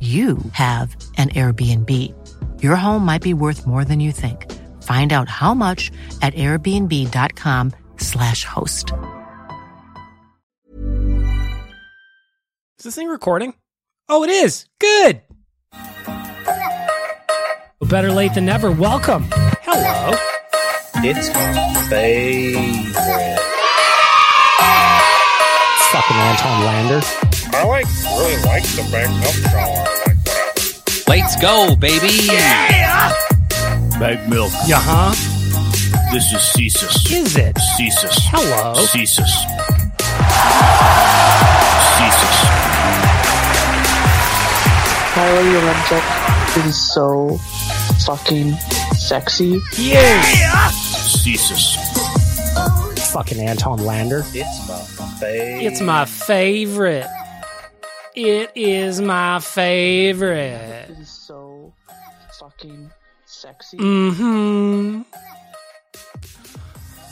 you have an Airbnb. Your home might be worth more than you think. Find out how much at airbnb.com/slash host. Is this thing recording? Oh, it is. Good. Better late than never. Welcome. Hello. It's my favorite. Fucking Anton Lander. I like really like the back up shower. Like whatever. Let's go, baby. Bag milk. Yeah, huh? This is Cesus. Is it? Cesus. Hello. Ceasus. Cesus. Cesus. Kylie Lorenzo is so fucking sexy. Yes. Cesus. Fucking Anton Lander. It's my favorite. It's my favorite. It is my favorite. It is so fucking sexy. Mm-hmm.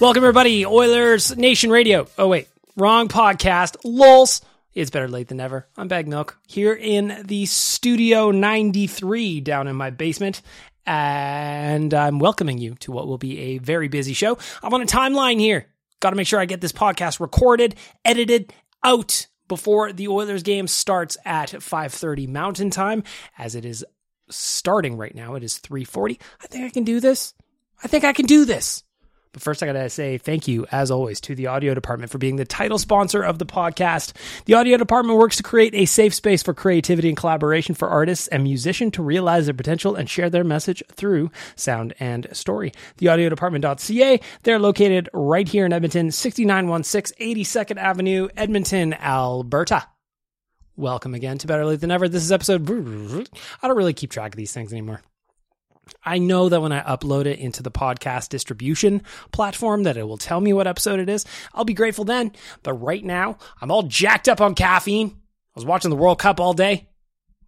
Welcome everybody, Oilers Nation Radio. Oh wait, wrong podcast. Lols. It's better late than never. I'm Bag Milk here in the Studio 93 down in my basement. And I'm welcoming you to what will be a very busy show. I'm on a timeline here. Got to make sure I get this podcast recorded, edited, out before the Oilers game starts at 5:30 Mountain Time as it is starting right now. It is 3:40. I think I can do this. I think I can do this. But first, I got to say thank you, as always, to the audio department for being the title sponsor of the podcast. The audio department works to create a safe space for creativity and collaboration for artists and musicians to realize their potential and share their message through sound and story. The audio TheAudioDepartment.ca, they're located right here in Edmonton, 6916 82nd Avenue, Edmonton, Alberta. Welcome again to Better Late Than Ever. This is episode. I don't really keep track of these things anymore. I know that when I upload it into the podcast distribution platform that it will tell me what episode it is. I'll be grateful then. But right now, I'm all jacked up on caffeine. I was watching the World Cup all day.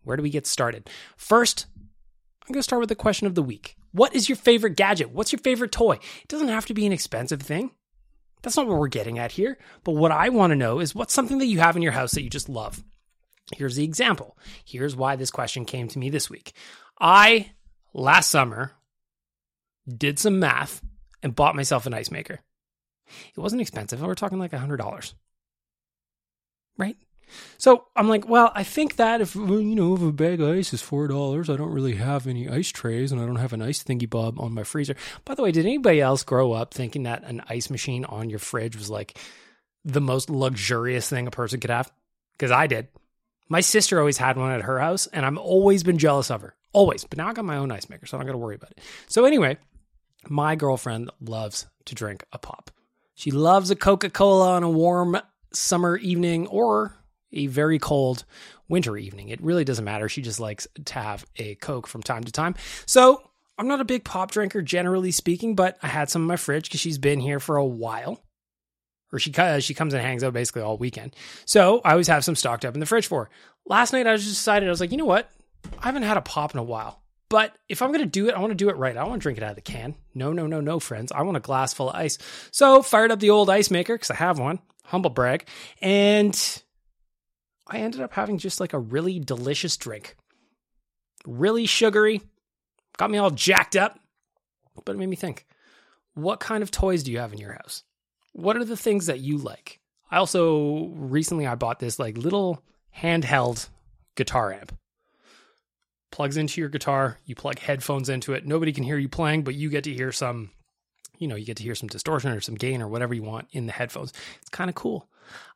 Where do we get started? First, I'm going to start with the question of the week. What is your favorite gadget? What's your favorite toy? It doesn't have to be an expensive thing. That's not what we're getting at here. But what I want to know is what's something that you have in your house that you just love? Here's the example. Here's why this question came to me this week. I last summer did some math and bought myself an ice maker. It wasn't expensive. We're talking like $100. Right? So I'm like, well, I think that if you know if a bag of ice is four dollars, I don't really have any ice trays, and I don't have an ice thingy bob on my freezer. By the way, did anybody else grow up thinking that an ice machine on your fridge was like the most luxurious thing a person could have? Because I did. My sister always had one at her house, and I've always been jealous of her. Always. But now I got my own ice maker, so I don't got to worry about it. So anyway, my girlfriend loves to drink a pop. She loves a Coca Cola on a warm summer evening or a very cold winter evening. It really doesn't matter. She just likes to have a Coke from time to time. So I'm not a big pop drinker, generally speaking, but I had some in my fridge because she's been here for a while. Or she she comes and hangs out basically all weekend. So I always have some stocked up in the fridge for her. Last night I just decided, I was like, you know what? I haven't had a pop in a while. But if I'm going to do it, I want to do it right. I don't want to drink it out of the can. No, no, no, no, friends. I want a glass full of ice. So fired up the old ice maker because I have one. Humble brag. And I ended up having just like a really delicious drink. Really sugary. Got me all jacked up. But it made me think what kind of toys do you have in your house? What are the things that you like? I also recently I bought this like little handheld guitar amp plugs into your guitar, you plug headphones into it. Nobody can hear you playing, but you get to hear some, you know, you get to hear some distortion or some gain or whatever you want in the headphones. It's kind of cool.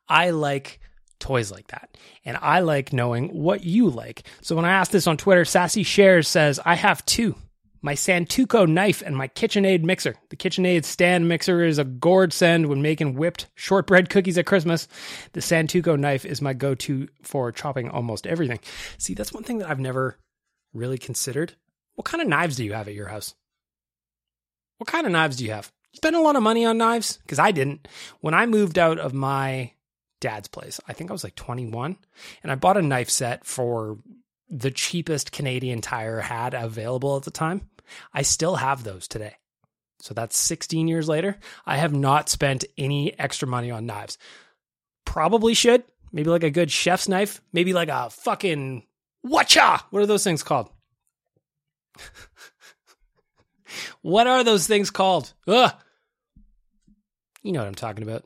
I like toys like that. And I like knowing what you like. So when I asked this on Twitter, Sassy Shares says, I have two. My Santoku knife and my KitchenAid mixer. The KitchenAid stand mixer is a gourd send when making whipped shortbread cookies at Christmas. The Santoku knife is my go to for chopping almost everything. See, that's one thing that I've never really considered? What kind of knives do you have at your house? What kind of knives do you have? Spend a lot of money on knives? Because I didn't. When I moved out of my dad's place, I think I was like 21, and I bought a knife set for the cheapest Canadian tire had available at the time. I still have those today. So that's 16 years later. I have not spent any extra money on knives. Probably should. Maybe like a good chef's knife. Maybe like a fucking Whatcha? What are those things called? what are those things called? Ugh. You know what I'm talking about.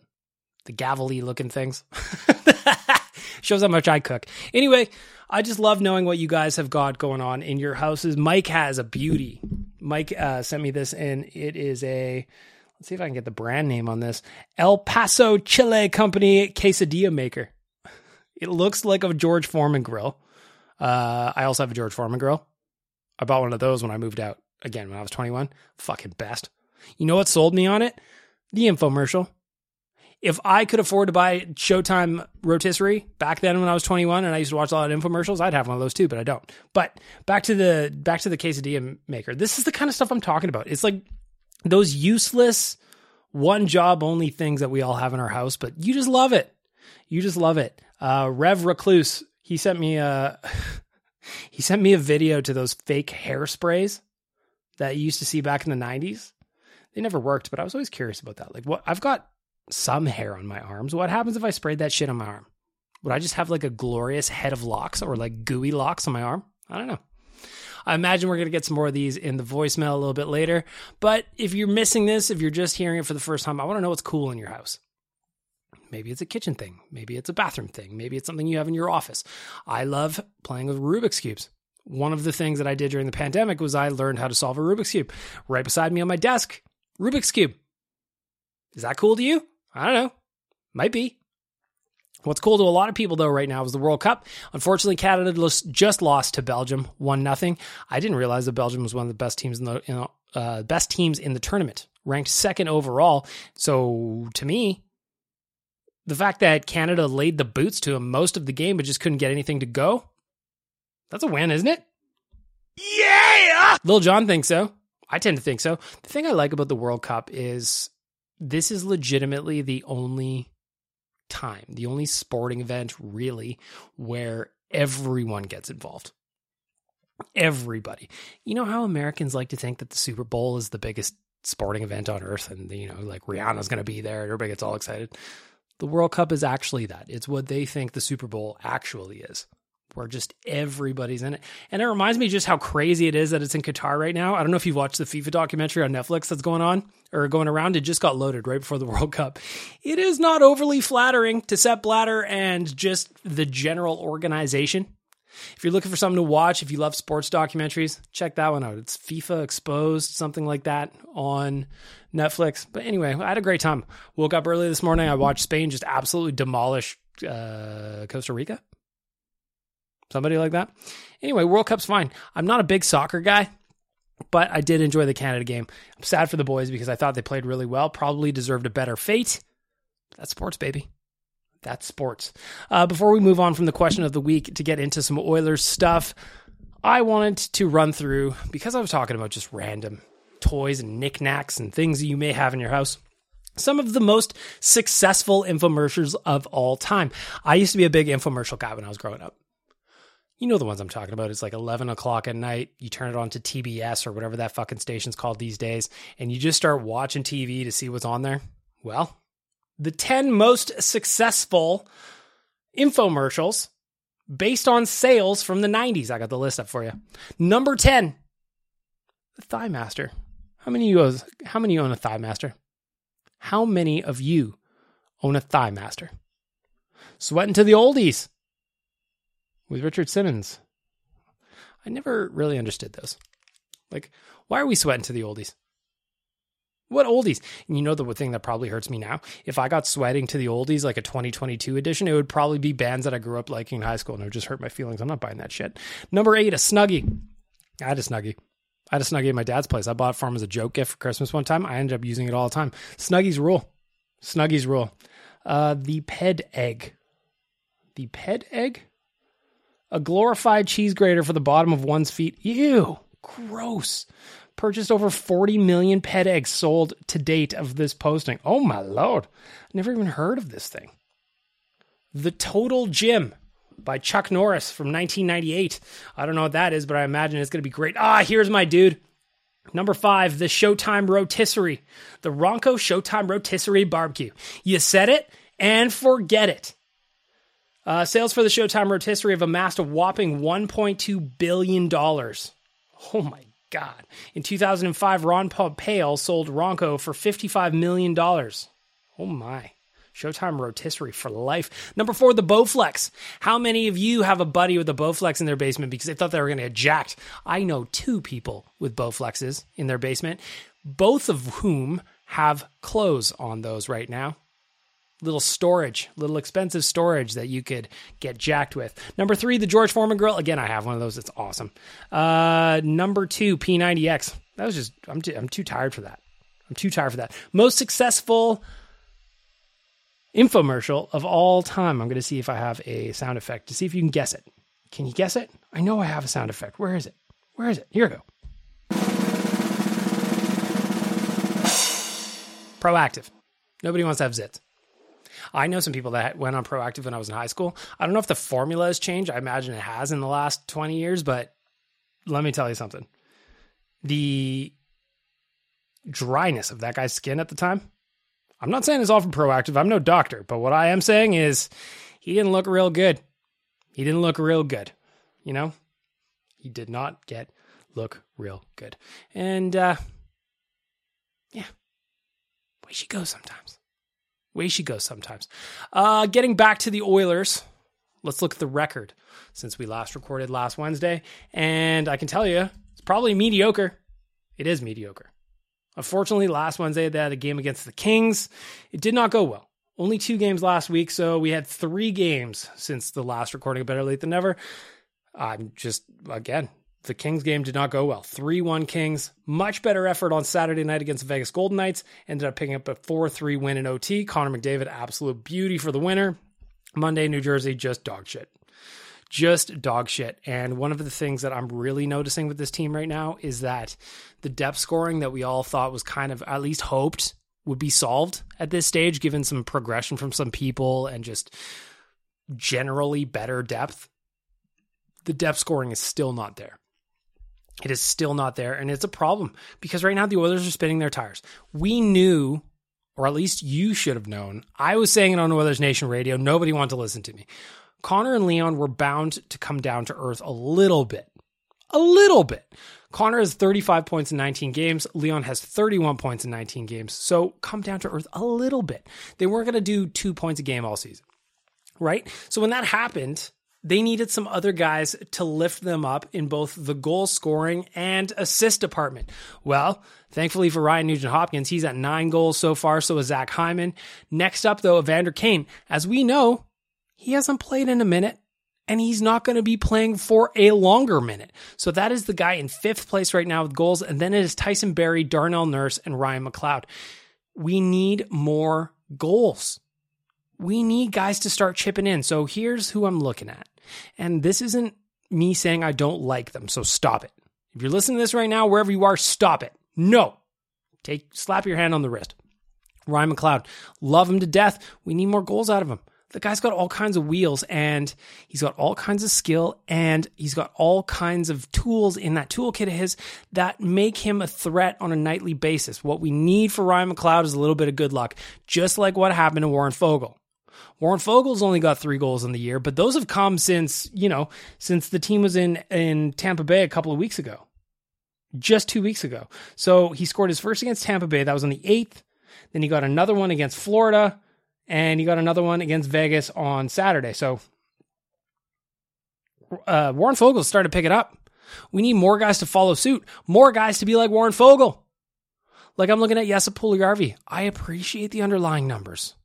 The gavelly looking things. Shows how much I cook. Anyway, I just love knowing what you guys have got going on in your houses. Mike has a beauty. Mike uh, sent me this, and it is a. Let's see if I can get the brand name on this. El Paso Chile Company quesadilla maker. It looks like a George Foreman grill. Uh, I also have a George Foreman grill. I bought one of those when I moved out again when I was 21. Fucking best. You know what sold me on it? The infomercial. If I could afford to buy Showtime rotisserie back then when I was 21 and I used to watch a lot of infomercials, I'd have one of those too, but I don't. But back to the back to the quesadilla maker. This is the kind of stuff I'm talking about. It's like those useless one job only things that we all have in our house, but you just love it. You just love it. Uh, Rev Recluse he sent me a he sent me a video to those fake hairsprays that you used to see back in the 90s. They never worked, but I was always curious about that. Like what I've got some hair on my arms. What happens if I sprayed that shit on my arm? Would I just have like a glorious head of locks or like gooey locks on my arm? I don't know. I imagine we're going to get some more of these in the voicemail a little bit later. But if you're missing this, if you're just hearing it for the first time, I want to know what's cool in your house. Maybe it's a kitchen thing. Maybe it's a bathroom thing. Maybe it's something you have in your office. I love playing with Rubik's Cubes. One of the things that I did during the pandemic was I learned how to solve a Rubik's Cube. Right beside me on my desk, Rubik's Cube. Is that cool to you? I don't know. Might be. What's cool to a lot of people though right now is the World Cup. Unfortunately, Canada just lost to Belgium, one nothing. I didn't realize that Belgium was one of the best teams in the you know, uh, best teams in the tournament, ranked second overall. So to me, the fact that Canada laid the boots to him most of the game but just couldn't get anything to go, that's a win, isn't it? Yeah! Lil Jon thinks so. I tend to think so. The thing I like about the World Cup is this is legitimately the only time, the only sporting event really where everyone gets involved. Everybody. You know how Americans like to think that the Super Bowl is the biggest sporting event on earth and you know like Rihanna's going to be there and everybody gets all excited. The World Cup is actually that. It's what they think the Super Bowl actually is, where just everybody's in it. And it reminds me just how crazy it is that it's in Qatar right now. I don't know if you've watched the FIFA documentary on Netflix that's going on or going around. It just got loaded right before the World Cup. It is not overly flattering to Sepp Blatter and just the general organization. If you're looking for something to watch, if you love sports documentaries, check that one out. It's FIFA Exposed, something like that on Netflix. But anyway, I had a great time. Woke up early this morning. I watched Spain just absolutely demolish uh, Costa Rica. Somebody like that. Anyway, World Cup's fine. I'm not a big soccer guy, but I did enjoy the Canada game. I'm sad for the boys because I thought they played really well, probably deserved a better fate. That's sports, baby. That's sports. Uh, before we move on from the question of the week to get into some Oilers stuff, I wanted to run through, because I was talking about just random toys and knickknacks and things that you may have in your house, some of the most successful infomercials of all time. I used to be a big infomercial guy when I was growing up. You know the ones I'm talking about. It's like 11 o'clock at night. You turn it on to TBS or whatever that fucking station's called these days, and you just start watching TV to see what's on there. Well, the 10 most successful infomercials based on sales from the 90s. I got the list up for you. Number 10, the Thigh Master. How many of you how many own a Thigh Master? How many of you own a Thigh Master? Sweating to the oldies with Richard Simmons. I never really understood those. Like, why are we sweating to the oldies? What oldies? And you know the thing that probably hurts me now? If I got sweating to the oldies like a 2022 edition, it would probably be bands that I grew up liking in high school and it would just hurt my feelings. I'm not buying that shit. Number eight, a Snuggie. I had a Snuggie. I had a Snuggie at my dad's place. I bought it for him as a joke gift for Christmas one time. I ended up using it all the time. Snuggies rule. Snuggies rule. Uh, the Ped Egg. The Ped Egg? A glorified cheese grater for the bottom of one's feet. Ew. Gross purchased over 40 million Ped Eggs sold to date of this posting. Oh my lord. Never even heard of this thing. The Total Gym by Chuck Norris from 1998. I don't know what that is, but I imagine it's going to be great. Ah, here's my dude. Number five, the Showtime Rotisserie. The Ronco Showtime Rotisserie Barbecue. You said it and forget it. Uh, sales for the Showtime Rotisserie have amassed a whopping $1.2 billion. Oh my God. In 2005, Ron Popeil sold Ronco for $55 million. Oh my. Showtime rotisserie for life. Number four, the Bowflex. How many of you have a buddy with a Bowflex in their basement because they thought they were going to get jacked? I know two people with Bowflexes in their basement, both of whom have clothes on those right now little storage, little expensive storage that you could get jacked with. Number three, the George Foreman grill. Again, I have one of those. It's awesome. Uh, number two, P90X. That was just I'm too, I'm too tired for that. I'm too tired for that. Most successful infomercial of all time. I'm going to see if I have a sound effect to see if you can guess it. Can you guess it? I know I have a sound effect. Where is it? Where is it? Here we go. Proactiv. Nobody wants to have zits. I know some people that went on Proactiv when I was in high school. I don't know if the formula has changed. I imagine it has in the last 20 years, but let me tell you something. The dryness of that guy's skin at the time. I'm not saying it's all from Proactiv. I'm no doctor, but what I am saying is he didn't look real good. He didn't look real good. You know? He did not get look real good. And uh yeah. Way she goes sometimes way she goes sometimes. Uh, getting back to the Oilers, let's look at the record since we last recorded last Wednesday. And I can tell you, it's probably mediocre. It is mediocre. Unfortunately, last Wednesday they had a game against the Kings. It did not go well. Only two games last week, so we had three games since the last recording Better Lait Than Never. I'm just, again, the Kings game did not go well. 3 1 Kings. Much better effort on Saturday night against the Vegas Golden Knights. Ended up picking up a 4 3 win in OT. Connor McDavid, absolute beauty for the winner. Monday, New Jersey, just dog shit. Just dog shit. And one of the things that I'm really noticing with this team right now is that the depth scoring that we all thought was kind of at least hoped would be solved at this stage, given some progression from some people and just generally better depth. The depth scoring is still not there. It is still not there, and it's a problem because right now the Oilers are spinning their tires. We knew, or at least you should have known. I was saying it on Oilers Nation radio. Nobody wanted to listen to me. Connor and Leon were bound to come down to earth a little bit. A little bit. Connor has 35 points in 19 games. Leon has 31 points in 19 games. So come down to earth a little bit. They weren't going to do two points a game all season, right? So when that happened, they needed some other guys to lift them up in both the goal scoring and assist department. Well, thankfully for Ryan Nugent Hopkins, he's at nine goals so far, so is Zach Hyman. Next up, though, Evander Kane. As we know, he hasn't played in a minute, and he's not going to be playing for a longer minute. So that is the guy in fifth place right now with goals. And then it is Tyson Barrie, Darnell Nurse, and Ryan McLeod. We need more goals. We need guys to start chipping in. So here's who I'm looking at. And this isn't me saying I don't like them. So stop it. If you're listening to this right now, wherever you are, stop it. No. Take slap your hand on the wrist. Ryan McLeod, love him to death. We need more goals out of him. The guy's got all kinds of wheels and he's got all kinds of skill and he's got all kinds of tools in that toolkit of his that make him a threat on a nightly basis. What we need for Ryan McLeod is a little bit of good luck, just like what happened to Warren Foegele. Warren Foegele's only got three goals in the year, but those have come since, you know, since the team was in, in Tampa Bay a couple of weeks ago. Just two weeks ago. So he scored his first against Tampa Bay. That was on the 8th. Then he got another one against Florida and he got another one against Vegas on Saturday. So uh, Warren Foegele started to pick it up. We need more guys to follow suit, more guys to be like Warren Foegele. Like I'm looking at Jesse Puljujarvi. I appreciate the underlying numbers.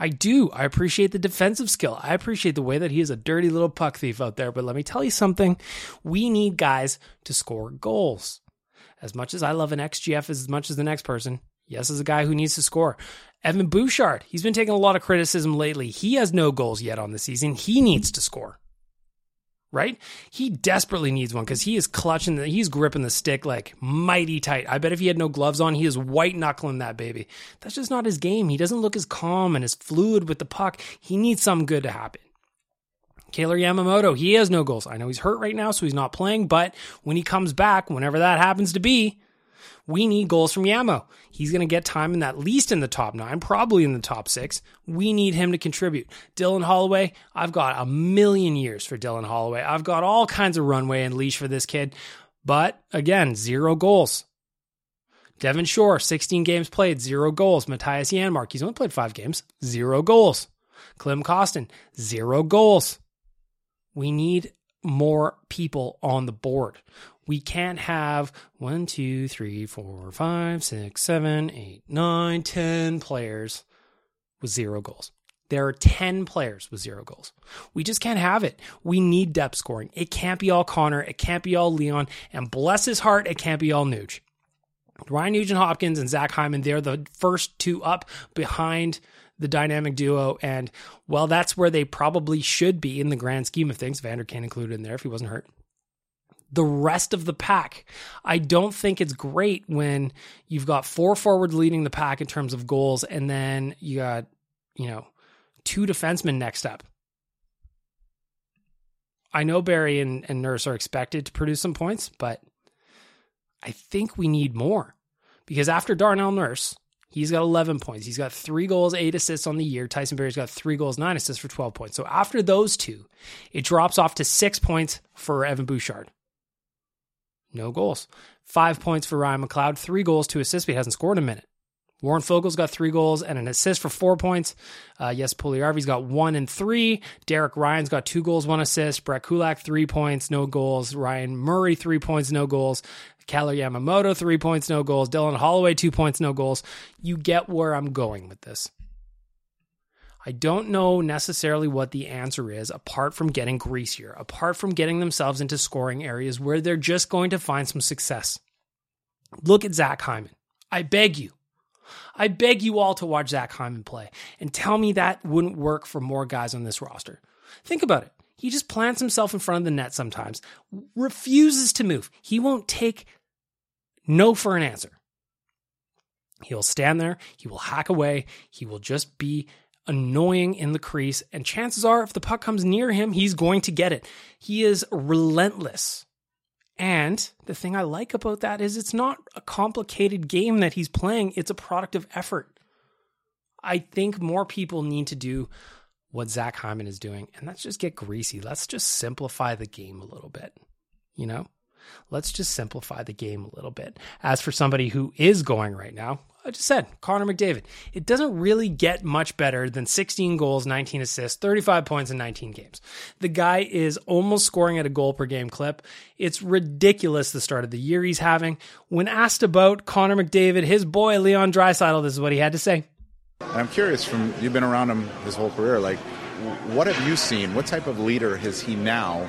I do. I appreciate the defensive skill. I appreciate the way that he is a dirty little puck thief out there. But let me tell you something. We need guys to score goals. As much as I love an XGF as much as the next person, yes, is a guy who needs to score. Evan Bouchard, he's been taking a lot of criticism lately. He has no goals yet on the season. He needs to score. Right? He desperately needs one because he is clutching, the, he's gripping the stick like mighty tight. I bet if he had no gloves on, he is white knuckling that baby. That's just not his game. He doesn't look as calm and as fluid with the puck. He needs something good to happen. Kailer Yamamoto, he has no goals. I know he's hurt right now, so he's not playing, but when he comes back, whenever that happens to be, we need goals from Yamo. He's going to get time in at least in the top nine, probably in the top six. We need him to contribute. Dylan Holloway, I've got a million years for Dylan Holloway. I've got all kinds of runway and leash for this kid. But again, zero goals. Devin Shore, 16 games played, zero goals. Mattias Janmark, he's only played five games, zero goals. Klim Kostin, zero goals. We need more people on the board. We can't have one, two, three, four, five, six, seven, eight, nine, ten players with zero goals. There are 10 players with zero goals. We just can't have it. We need depth scoring. It can't be all Connor. It can't be all Leon. And bless his heart, it can't be all Nuge. Ryan Nugent Hopkins and Zach Hyman, they're the first two up behind the dynamic duo. And well, that's where they probably should be in the grand scheme of things. Vander Kane included in there if he wasn't hurt. The rest of the pack, I don't think it's great when you've got four forwards leading the pack in terms of goals, and then you got, you know, two defensemen next up. I know Barrie and, and Nurse are expected to produce some points, but I think we need more because after Darnell Nurse, he's got 11 points. He's got three goals, eight assists on the year. Tyson Barrie's got three goals, nine assists for 12 points. So after those two, it drops off to six points for Evan Bouchard. No goals. Five points for Ryan McLeod, three goals, two assists, but he hasn't scored in a minute. Warren Foegele's got three goals and an assist for four points. Uh, yes, Puljujarvi's got one and three. Derek Ryan's got two goals, one assist. Brett Kulak, three points, no goals. Ryan Murray, three points, no goals. Kailer Yamamoto, three points, no goals. Dylan Holloway, two points, no goals. You get where I'm going with this. I don't know necessarily what the answer is apart from getting greasier, apart from getting themselves into scoring areas where they're just going to find some success. Look at Zach Hyman. I beg you. I beg you all to watch Zach Hyman play and tell me that wouldn't work for more guys on this roster. Think about it. He just plants himself in front of the net sometimes, refuses to move. He won't take no for an answer. He'll stand there, he will hack away, he will just be annoying in the crease, and chances are, if the puck comes near him, he's going to get it. He is relentless. And the thing I like about that is it's not a complicated game that he's playing, it's a product of effort. I think more people need to do what Zach Hyman is doing, and let's just get greasy. Let's just simplify the game a little bit, you know? Let's just simplify the game a little bit. As for somebody who is going right now, I just said Connor McDavid. It doesn't really get much better than 16 goals, 19 assists, 35 points in 19 games. The guy is almost scoring at a goal per game clip. It's ridiculous the start of the year he's having. When asked about Connor McDavid, his boy Leon Draisaitl, this is what he had to say. I'm curious from you've been around him his whole career, like what have you seen? What type of leader is he now?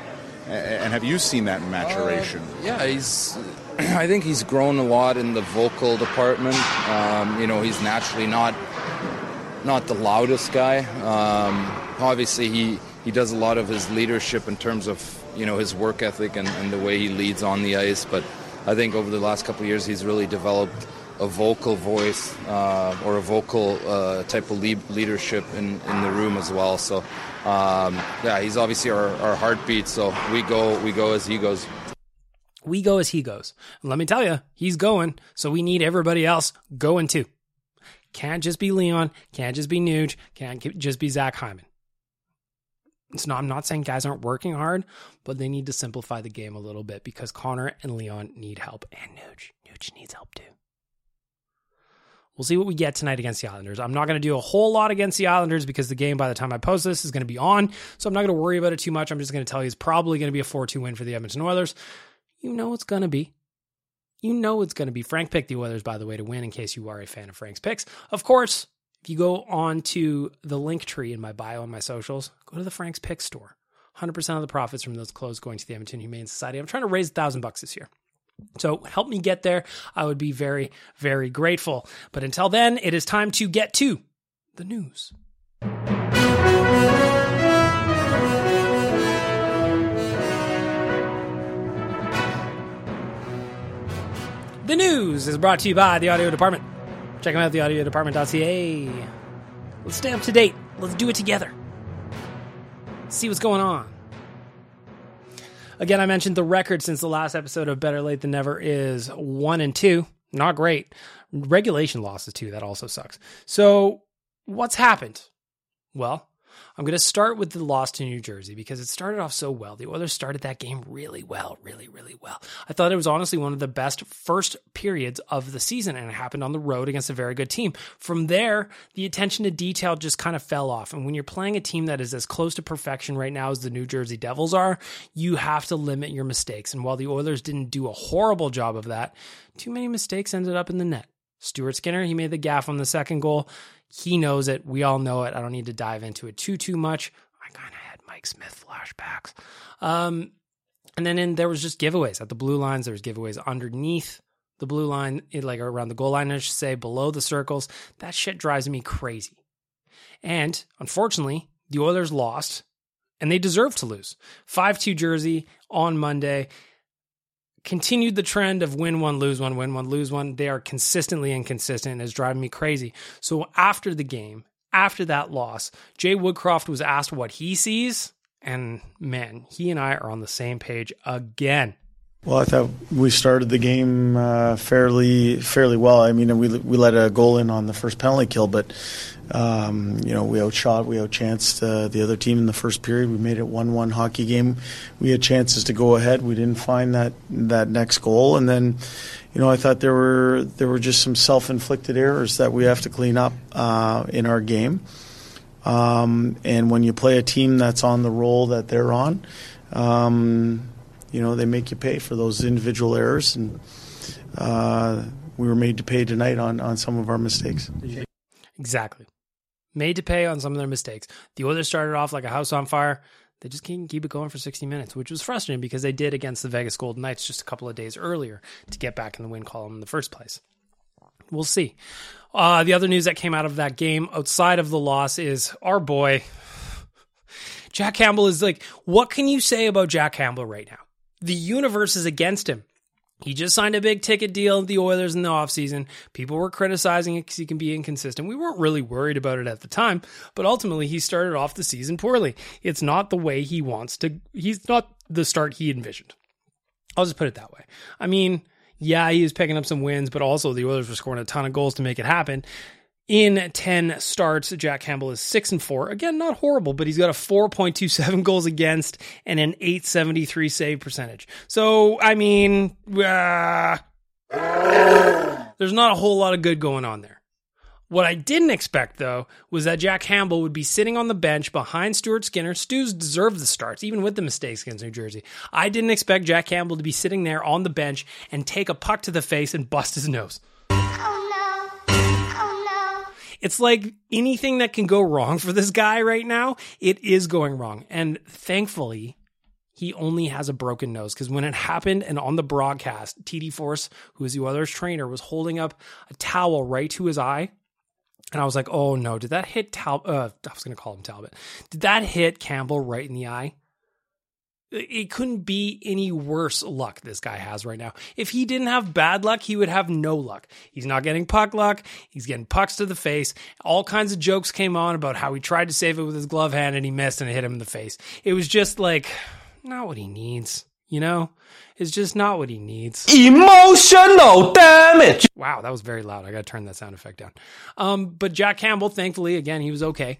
And have you seen that maturation? Uh, yeah, he's. I think he's grown a lot in the vocal department. Um, you know, he's naturally not not the loudest guy. Um, obviously, he he does a lot of his leadership in terms of you know his work ethic and, and the way he leads on the ice. But I think over the last couple of years, he's really developed a vocal voice uh, or a vocal uh, type of lead leadership in, in the room as well. So um, yeah, he's obviously our, our heartbeat. So we go we go as he goes. We go as he goes. Let me tell you, he's going. So we need everybody else going too. Can't just be Leon. Can't just be Nuge. Can't just be Zach Hyman. It's not, I'm not saying guys aren't working hard, but they need to simplify the game a little bit because Connor and Leon need help, and Nuge. Nuge needs help too. We'll see what we get tonight against the Islanders. I'm not going to do a whole lot against the Islanders because the game by the time I post this is going to be on. So I'm not going to worry about it too much. I'm just going to tell you it's probably going to be a 4 2 win for the Edmonton Oilers. You know it's going to be. You know it's going to be. Frank picked the Oilers, by the way, to win in case you are a fan of Frank's picks. Of course, if you go on to the link tree in my bio and my socials, go to the Frank's Pick store. 100% of the profits from those clothes going to the Edmonton Humane Society. I'm trying to raise a thousand bucks this year. So help me get there. I would be very, very grateful. But until then, it is time to get to the news. The news is brought to you by the audio department. Check them out at theaudiodepartment.ca. Let's stay up to date. Let's do it together. See what's going on. Again, I mentioned the record since the last episode of Better Lait Than Never is one and two. Not great. Regulation losses too. That also sucks. So, what's happened? Well, I'm going to start with the loss to New Jersey because it started off so well. The Oilers started that game really well, really, really well. I thought it was honestly one of the best first periods of the season, and it happened on the road against a very good team. From there, the attention to detail just kind of fell off. And when you're playing a team that is as close to perfection right now as the New Jersey Devils are, you have to limit your mistakes. And while the Oilers didn't do a horrible job of that, too many mistakes ended up in the net. Stuart Skinner, he made the gaff on the second goal. He knows it. We all know it. I don't need to dive into it too too much. I kind of had Mike Smith flashbacks. Um, and then in, there was just giveaways at the blue lines. There was giveaways underneath the blue line, like around the goal line, I should say, below the circles. That shit drives me crazy. And unfortunately, the Oilers lost, and they deserve to lose. 5 2 Jersey on Monday continued the trend of win one, lose one, win one, lose one. They are consistently inconsistent and it's driving me crazy. So after the game, after that loss, Jay Woodcroft was asked what he sees. And man, he and I are on the same page again. Well, I thought we started the game uh, fairly fairly well. I mean, we we let a goal in on the first penalty kill, but um, you know we outshot, we outchanced uh, the other team in the first period. We made it one-one hockey game. We had chances to go ahead. We didn't find that that next goal, and then you know I thought there were there were just some self-inflicted errors that we have to clean up uh, in our game. Um, and when you play a team that's on the roll that they're on. Um, you know they make you pay for those individual errors, and uh, we were made to pay tonight on on some of our mistakes. Exactly, made to pay on some of their mistakes. The Oilers started off like a house on fire. They just can't keep it going for 60 minutes, which was frustrating because they did against the Vegas Golden Knights just a couple of days earlier to get back in the win column in the first place. We'll see. Uh, the other news that came out of that game outside of the loss is our boy, Jack Campbell is like, what can you say about Jack Campbell right now? The universe is against him. He just signed a big ticket deal with the Oilers in the offseason. People were criticizing it because he can be inconsistent. We weren't really worried about it at the time, but ultimately he started off the season poorly. It's not the way he wants to, he's not the start he envisioned. I'll just put it that way. I mean, yeah, he was picking up some wins, but also the Oilers were scoring a ton of goals to make it happen. In 10 starts, Jack Campbell is 6 and 4. Again, not horrible, but he's got a 4.27 goals against and an 873 save percentage. So, I mean, uh, there's not a whole lot of good going on there. What I didn't expect, though, was that Jack Campbell would be sitting on the bench behind Stuart Skinner. Stu's deserved the starts, even with the mistakes against New Jersey. I didn't expect Jack Campbell to be sitting there on the bench and take a puck to the face and bust his nose. It's like anything that can go wrong for this guy right now, it is going wrong. And thankfully, he only has a broken nose because when it happened and on the broadcast, TD Forss, who is the Oilers trainer, was holding up a towel right to his eye. And I was like, oh no, did that hit Tal? Uh, I was going to call him Talbot. Did that hit Campbell right in the eye? It couldn't be any worse luck this guy has right now. If he didn't have bad luck, he would have no luck. He's not getting puck luck. He's getting pucks to the face. All kinds of jokes came on about how he tried to save it with his glove hand and he missed and it hit him in the face. It was just like, not what he needs, you know? It's just not what he needs. Emotional damage. Wow, that was very loud. I got to turn that sound effect down. Um, but Jack Campbell, thankfully, again, he was okay.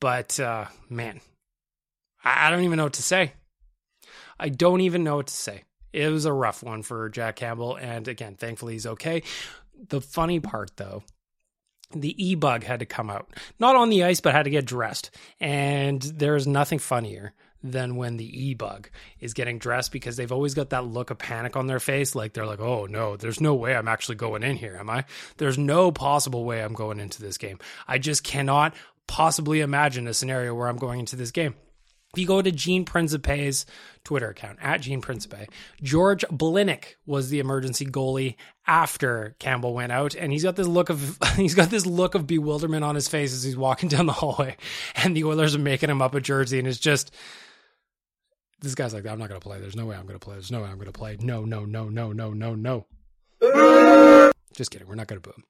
But uh, man, I, I don't even know what to say. I don't even know what to say. It was a rough one for Jack Campbell. And again, thankfully, he's okay. The funny part, though, the e bug had to come out, not on the ice, but had to get dressed. And there's nothing funnier than when the e bug is getting dressed because they've always got that look of panic on their face. Like they're like, oh no, there's no way I'm actually going in here, am I? There's no possible way I'm going into this game. I just cannot possibly imagine a scenario where I'm going into this game. If you go to Gene Principe's Twitter account, at Gene Principe, George Blinick was the emergency goalie after Campbell went out. And he's got this look of he's got this look of bewilderment on his face as he's walking down the hallway. And the Oilers are making him up a jersey. And it's just this guy's like, I'm not gonna play. There's no way I'm gonna play. There's no way I'm gonna play. No, no, no, no, no, no, no. Just kidding. We're not gonna boo him.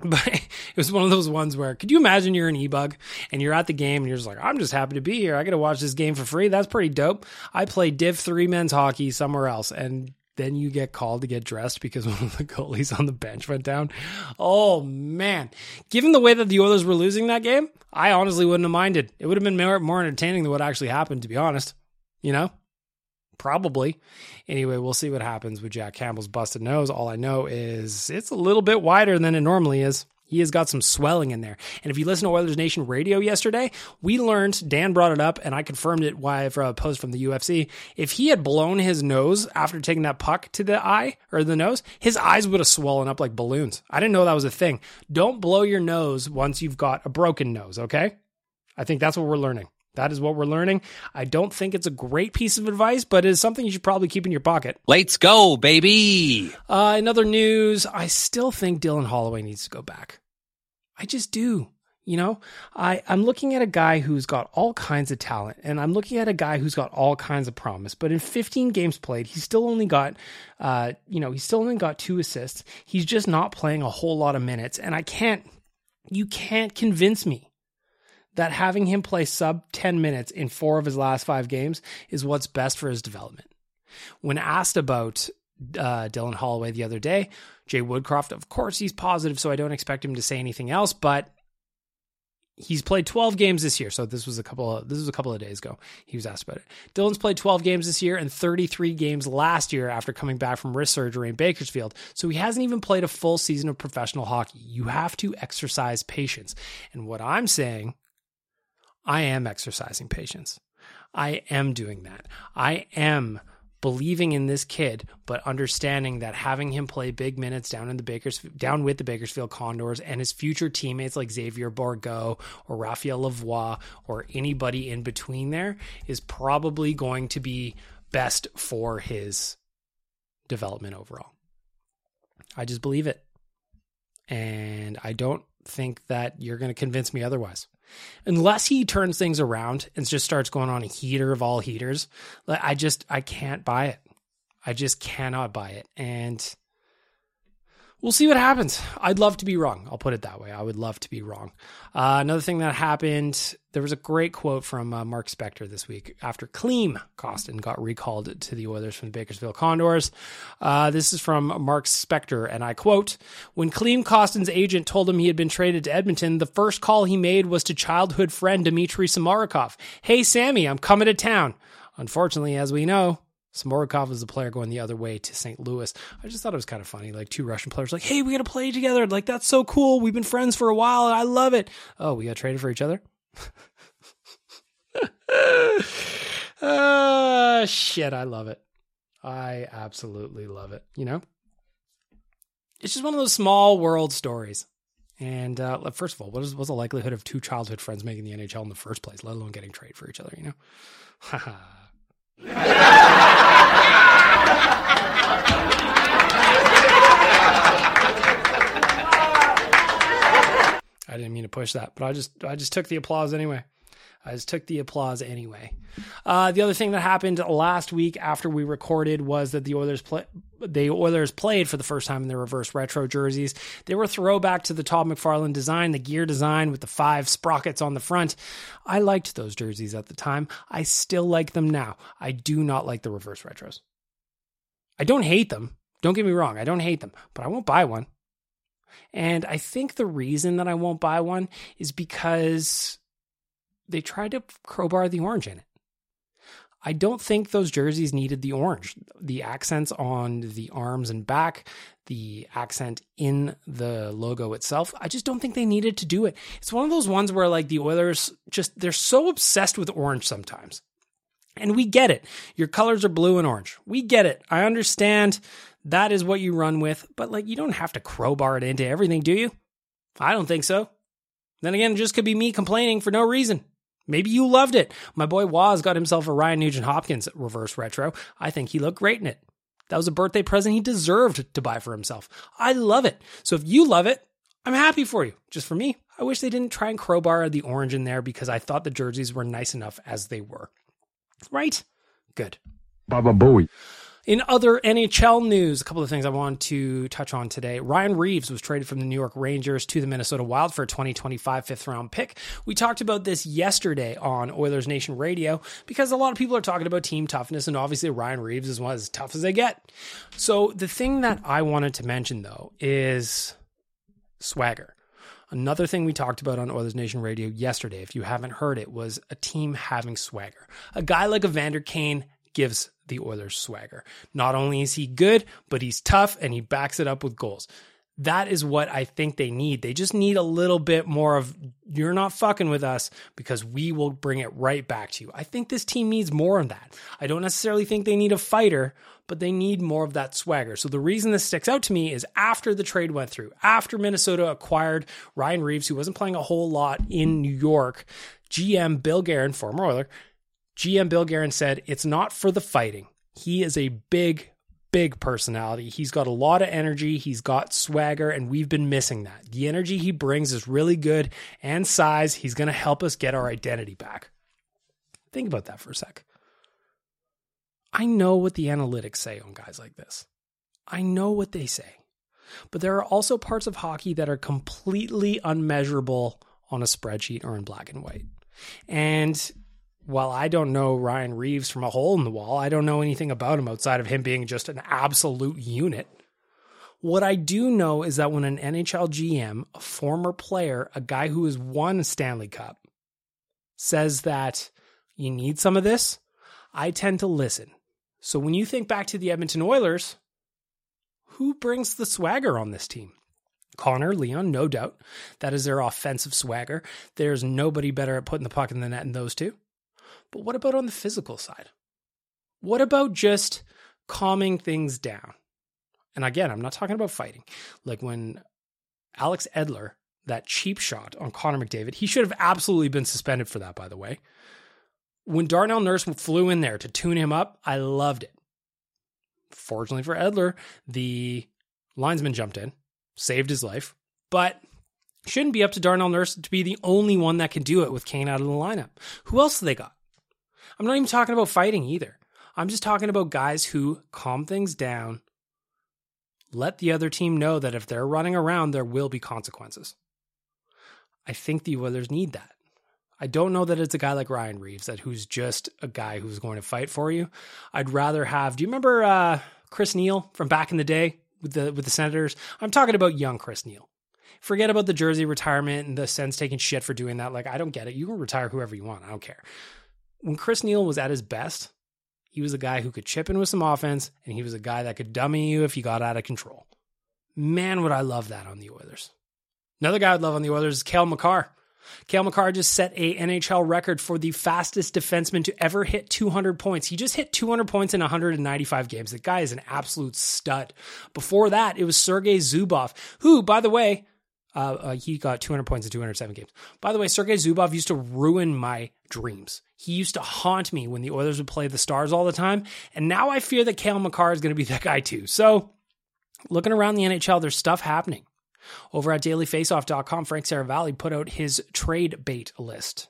But it was one of those ones where could you imagine you're an e-bug and you're at the game and you're just like, I'm just happy to be here. I get to watch this game for free. That's pretty dope. I play Div 3 men's hockey somewhere else and then you get called to get dressed because one of the goalies on the bench went down. Oh man. Given the way that the Oilers were losing that game, I honestly wouldn't have minded. It would have been more, more entertaining than what actually happened, to be honest. You know? Probably. Anyway, we'll see what happens with Jack Campbell's busted nose. All I know is it's a little bit wider than it normally is. He has got some swelling in there. And if you listen to Oilers Nation radio yesterday, we learned, Dan brought it up, and I confirmed it via a post from the UFC. If he had blown his nose after taking that puck to the eye or the nose, his eyes would have swollen up like balloons. I didn't know that was a thing. Don't blow your nose once you've got a broken nose, okay? I think that's what we're learning. That is what we're learning. I don't think it's a great piece of advice, but it is something you should probably keep in your pocket. Let's go, baby. Uh, in other news, I still think Dylan Holloway needs to go back. I just do. You know, I, I'm looking at a guy who's got all kinds of talent, and I'm looking at a guy who's got all kinds of promise. But in 15 games played, he's still only got, uh, you know, he's still only got two assists. He's just not playing a whole lot of minutes, and I can't, you can't convince me that having him play sub 10 minutes in four of his last five games is what's best for his development. When asked about uh, Dylan Holloway the other day, Jay Woodcroft, of course, he's positive, so I don't expect him to say anything else, but he's played 12 games this year. So this was a couple of this was a couple of days ago. He was asked about it. Dylan's played 12 games this year and 33 games last year after coming back from wrist surgery in Bakersfield. So he hasn't even played a full season of professional hockey. You have to exercise patience. And what I'm saying I am exercising patience. I am doing that. I am believing in this kid, but understanding that having him play big minutes down in the Bakers down with the Bakersfield Condors and his future teammates like Xavier Bourgault or Raphael Lavoie or anybody in between there is probably going to be best for his development overall. I just believe it. And I don't think that you're going to convince me otherwise. Unless he turns things around and just starts going on a heater of all heaters i just i can't buy it. I just cannot buy it. And we'll see what happens. I'd love to be wrong. I'll put it that way. I would love to be wrong. Uh, another thing that happened, there was a great quote from uh, Mark Spector this week after Klim Kostin got recalled to the Oilers from the Bakersfield Condors. Uh, this is from Mark Spector, and I quote When Klim Kostin's agent told him he had been traded to Edmonton, the first call he made was to childhood friend Dmitry Samorukov. Hey, Sammy, I'm coming to town. Unfortunately, as we know, Samorukov was the player going the other way to St. Louis. I just thought it was kind of funny. Like two Russian players, like, hey, we got to play together. Like, that's so cool. We've been friends for a while. I love it. Oh, we got traded for each other? uh, shit, I love it. I absolutely love it. You know? It's just one of those small world stories. And uh, first of all, what is what's the likelihood of two childhood friends making the NHL in the first place, let alone getting traded for each other? You know. I didn't mean to push that, but I just I just took the applause anyway. I just took the applause anyway. Uh, the other thing that happened last week after we recorded was that the Oilers play, the Oilers played for the first time in their reverse retro jerseys. They were throwback to the Todd McFarlane design, the gear design with the five sprockets on the front. I liked those jerseys at the time. I still like them now. I do not like the reverse retros. I don't hate them. Don't get me wrong. I don't hate them, but I won't buy one. And I think the reason that I won't buy one is because they tried to crowbar the orange in it. I don't think those jerseys needed the orange. The accents on the arms and back, the accent in the logo itself, I just don't think they needed to do it. It's one of those ones where like the Oilers just they're so obsessed with orange sometimes. And we get it. Your colors are blue and orange. We get it. I understand that is what you run with, but like you don't have to crowbar it into everything, do you? I don't think so. Then again, it just could be me complaining for no reason. Maybe you loved it. My boy Waz got himself a Ryan Nugent Hopkins reverse retro. I think he looked great in it. That was a birthday present he deserved to buy for himself. I love it. So if you love it, I'm happy for you. Just for me, I wish they didn't try and crowbar the orange in there because I thought the jerseys were nice enough as they were. Right? Good. Baba Booey. In other NHL news, a couple of things I want to touch on today. Ryan Reaves was traded from the New York Rangers to the Minnesota Wild for a 2025 fifth round pick. We talked about this yesterday on Oilers Nation Radio because a lot of people are talking about team toughness, and obviously Ryan Reaves is one as tough as they get. So the thing that I wanted to mention though is swagger. Another thing we talked about on Oilers Nation Radio yesterday, if you haven't heard it, was a team having swagger. A guy like Evander Kane gives the Oilers swagger. Not only is he good, but he's tough and he backs it up with goals. That is what I think they need. They just need a little bit more of you're not fucking with us because we will bring it right back to you. I think this team needs more of that. I don't necessarily think they need a fighter, but they need more of that swagger. So the reason this sticks out to me is after the trade went through, after Minnesota acquired Ryan Reaves, who wasn't playing a whole lot in New York, GM Bill Guerin, former Oiler, GM Bill Guerin said, It's not for the fighting. He is a big, big personality. He's got a lot of energy. He's got swagger, and we've been missing that. The energy he brings is really good and size. He's going to help us get our identity back. Think about that for a sec. I know what the analytics say on guys like this. I know what they say. But there are also parts of hockey that are completely unmeasurable on a spreadsheet or in black and white. And while I don't know Ryan Reaves from a hole in the wall, I don't know anything about him outside of him being just an absolute unit. What I do know is that when an NHL GM, a former player, a guy who has won a Stanley Cup, says that you need some of this, I tend to listen. So when you think back to the Edmonton Oilers, who brings the swagger on this team? Connor, Leon, no doubt. That is their offensive swagger. There's nobody better at putting the puck in the net than those two. But what about on the physical side? What about just calming things down? And again, I'm not talking about fighting. Like when Alex Edler, that cheap shot on Connor McDavid, he should have absolutely been suspended for that, by the way. When Darnell Nurse flew in there to tune him up, I loved it. Fortunately for Edler, the linesman jumped in, saved his life, but shouldn't be up to Darnell Nurse to be the only one that can do it with Kane out of the lineup. Who else do they got? I'm not even talking about fighting either. I'm just talking about guys who calm things down, let the other team know that if they're running around, there will be consequences. I think the Oilers need that. I don't know that it's a guy like Ryan Reaves that who's just a guy who's going to fight for you. I'd rather have. Do you remember uh, Chris Neil from back in the day with the with the Senators? I'm talking about young Chris Neil. Forget about the jersey retirement and the Sens taking shit for doing that. Like I don't get it. You can retire whoever you want. I don't care when Chris Neil was at his best, he was a guy who could chip in with some offense, and he was a guy that could dummy you if you got out of control. Man, would I love that on the Oilers. Another guy I'd love on the Oilers is Cale Makar. Cale Makar just set a NHL record for the fastest defenseman to ever hit 200 points. He just hit 200 points in 195 games. The guy is an absolute stud. Before that, it was Sergei Zubov, who, by the way, Uh, uh, he got 200 points in 207 games. By the way, Sergei Zubov used to ruin my dreams. He used to haunt me when the Oilers would play the Stars all the time. And now I fear that Cale Makar is going to be that guy too. So, looking around the NHL, there's stuff happening. Over at dailyfaceoff.com, Frank Seravalli put out his trade bait list.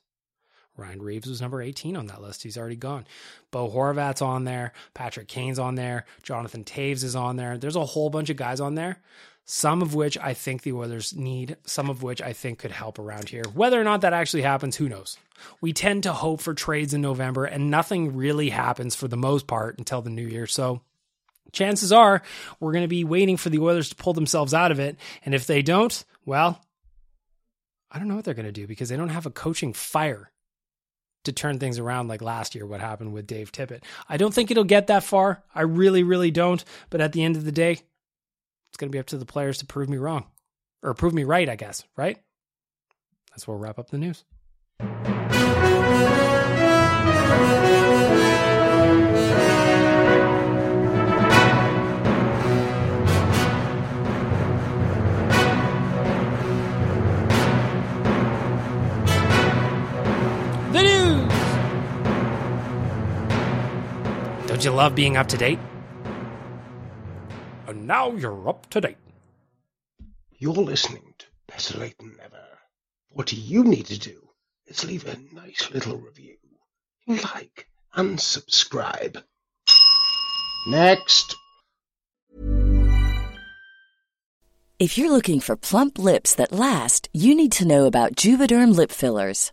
Ryan Reaves was number 18 on that list. He's already gone. Bo Horvat's on there. Patrick Kane's on there. Jonathan Toews is on there. There's a whole bunch of guys on there, some of which I think the Oilers need, some of which I think could help around here. Whether or not that actually happens, who knows? We tend to hope for trades in November, and nothing really happens for the most part until the new year. So chances are we're going to be waiting for the Oilers to pull themselves out of it. And if they don't, well, I don't know what they're going to do because they don't have a coaching fire to turn things around like last year, what happened with Dave Tippett. I don't think it'll get that far. I really, really don't. But at the end of the day, it's going to be up to the players to prove me wrong or prove me right, I guess, right? That's where we'll wrap up the news. The news! Don't you love being up to date? And now you're up to date. You're listening to Better Lait Than Never. What you need to do is leave a nice little review, like, and subscribe. Next. If you're looking for plump lips that last, you need to know about Juvederm lip fillers.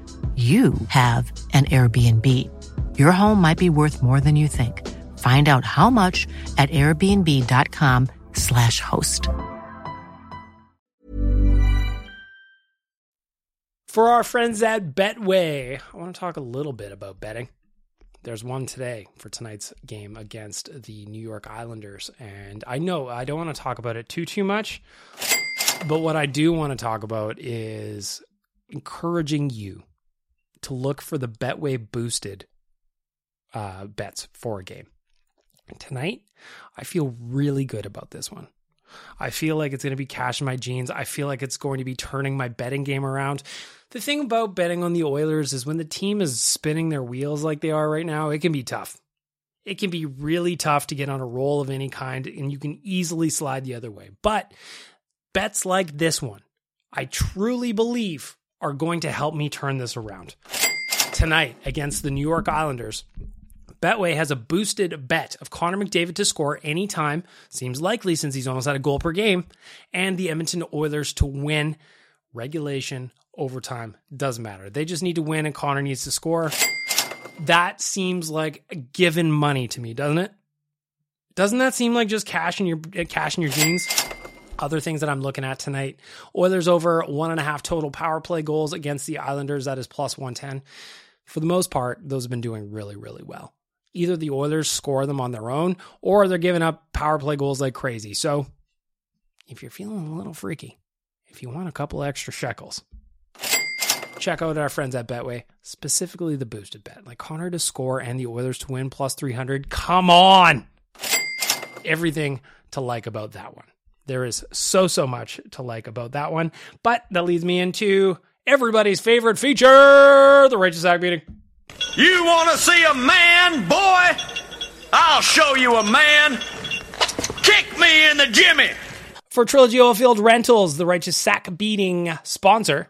you have an Airbnb. Your home might be worth more than you think. Find out how much at airbnb.com/slash host. For our friends at Betway, I want to talk a little bit about betting. There's one today for tonight's game against the New York Islanders. And I know I don't want to talk about it too, too much. But what I do want to talk about is encouraging you to look for the Betway boosted uh, bets for a game. Tonight, I feel really good about this one. I feel like it's going to be cash in my jeans. I feel like it's going to be turning my betting game around. The thing about betting on the Oilers is when the team is spinning their wheels like they are right now, it can be tough. It can be really tough to get on a roll of any kind, and you can easily slide the other way. But bets like this one, I truly believe are going to help me turn this around. Tonight against the New York Islanders, Betway has a boosted bet of Connor McDavid to score anytime, seems likely since he's almost had a goal per game, and the Edmonton Oilers to win regulation, overtime, doesn't matter. They just need to win and Connor needs to score. That seems like given money to me, doesn't it? Doesn't that seem like just cash in your cash in your jeans? Other things that I'm looking at tonight: Oilers over one and a half total power play goals against the Islanders. That is plus one ten. For the most part, those have been doing really, really well. Either the Oilers score them on their own, or they're giving up power play goals like crazy. So, if you're feeling a little freaky, if you want a couple extra shekels, check out our friends at Betway, specifically the boosted bet, like Connor to score and the Oilers to win plus 300. Come on! Everything to like about that one. There is so, so much to like about that one. But that leads me into everybody's favorite feature the Righteous Sack beating. You want to see a man, boy? I'll show you a man. Kick me in the Jimmy. For Trilogy Oilfield Rentals, the Righteous Sack beating sponsor,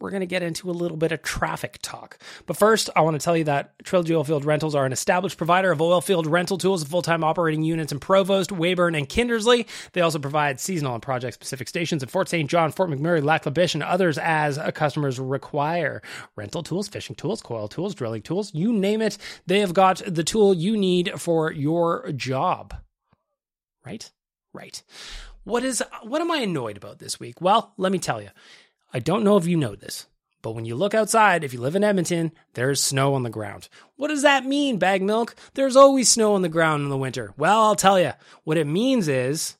we're going to get into a little bit of traffic talk. But first, I want to tell you that Trilogy Oilfield Rentals are an established provider of oilfield rental tools and full time operating units in Provost, Weyburn, and Kindersley. They also provide seasonal and project specific stations in Fort St. John, Fort McMurray, Lac La Biche, and others as customers require. Rental tools, fishing tools, coil tools, drilling tools, you name it, they have got the tool you need for your job. Right? Right. What is what am I annoyed about this week? Well, let me tell you. I don't know if you know this, but when you look outside, if you live in Edmonton, there's snow on the ground. What does that mean, bag milk? There's always snow on the ground in the winter. Well, I'll tell you. What it means is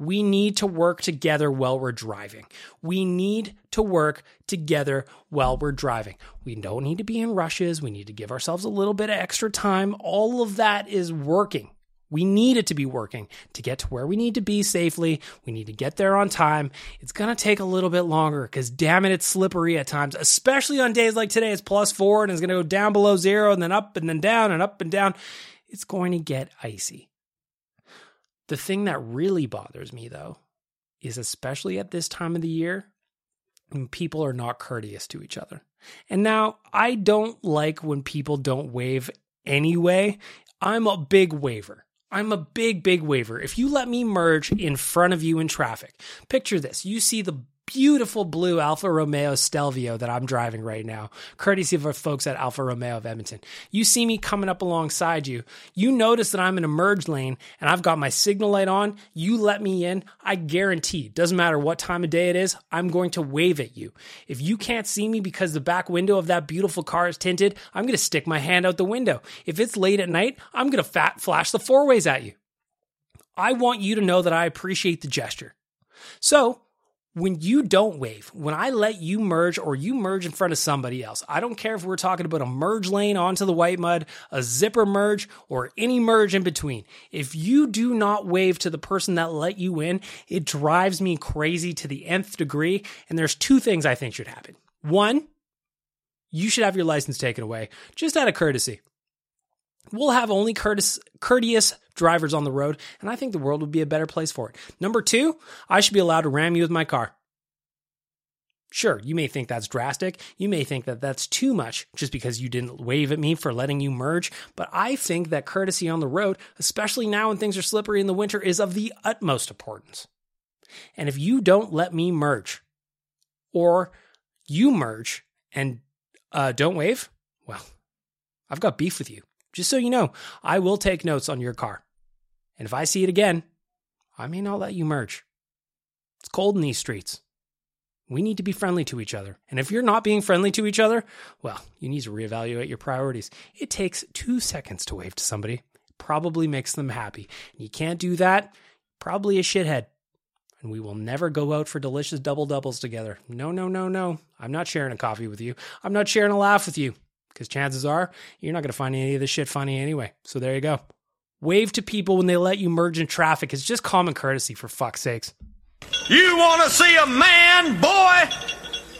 we need to work together while we're driving. We need to work together while we're driving. We don't need to be in rushes. We need to give ourselves a little bit of extra time. All of that is working. We need it to be working to get to where we need to be safely. We need to get there on time. It's going to take a little bit longer because, damn it, it's slippery at times, especially on days like today. It's plus four and it's going to go down below zero and then up and then down and up and down. It's going to get icy. The thing that really bothers me, though, is especially at this time of the year, when people are not courteous to each other. And now, I don't like when people don't wave anyway. I'm a big waver. I'm a big, big waiver. If you let me merge in front of you in traffic, picture this. You see the beautiful blue Alfa Romeo Stelvio that I'm driving right now, courtesy of our folks at Alfa Romeo of Edmonton. You see me coming up alongside you. You notice that I'm in a merge lane and I've got my signal light on. You let me in. I guarantee, doesn't matter what time of day it is, I'm going to wave at you. If you can't see me because the back window of that beautiful car is tinted, I'm going to stick my hand out the window. If it's late at night, I'm going to fat flash the four ways at you. I want you to know that I appreciate the gesture. So, when you don't wave, when I let you merge or you merge in front of somebody else, I don't care if we're talking about a merge lane onto the Whitemud, a zipper merge, or any merge in between. If you do not wave to the person that let you in, it drives me crazy to the nth degree. And there's two things I think should happen. One, you should have your license taken away just out of courtesy. We'll have only courteous, courteous drivers on the road, and I think the world would be a better place for it. Number two, I should be allowed to ram you with my car. Sure, you may think that's drastic. You may think that that's too much just because you didn't wave at me for letting you merge. But I think that courtesy on the road, especially now when things are slippery in the winter, is of the utmost importance. And if you don't let me merge, or you merge and uh, don't wave, well, I've got beef with you. Just so you know, I will take notes on your car. And if I see it again, I may not let you merge. It's cold in these streets. We need to be friendly to each other. And if you're not being friendly to each other, well, you need to reevaluate your priorities. It takes two seconds to wave to somebody, probably makes them happy. And you can't do that, probably a shithead. And we will never go out for delicious double doubles together. No, no, no, no. I'm not sharing a coffee with you. I'm not sharing a laugh with you because chances are you're not going to find any of this shit funny anyway. So there you go. Wave to people when they let you merge in traffic. It's just common courtesy, for fuck's sakes. You want to see a man, boy?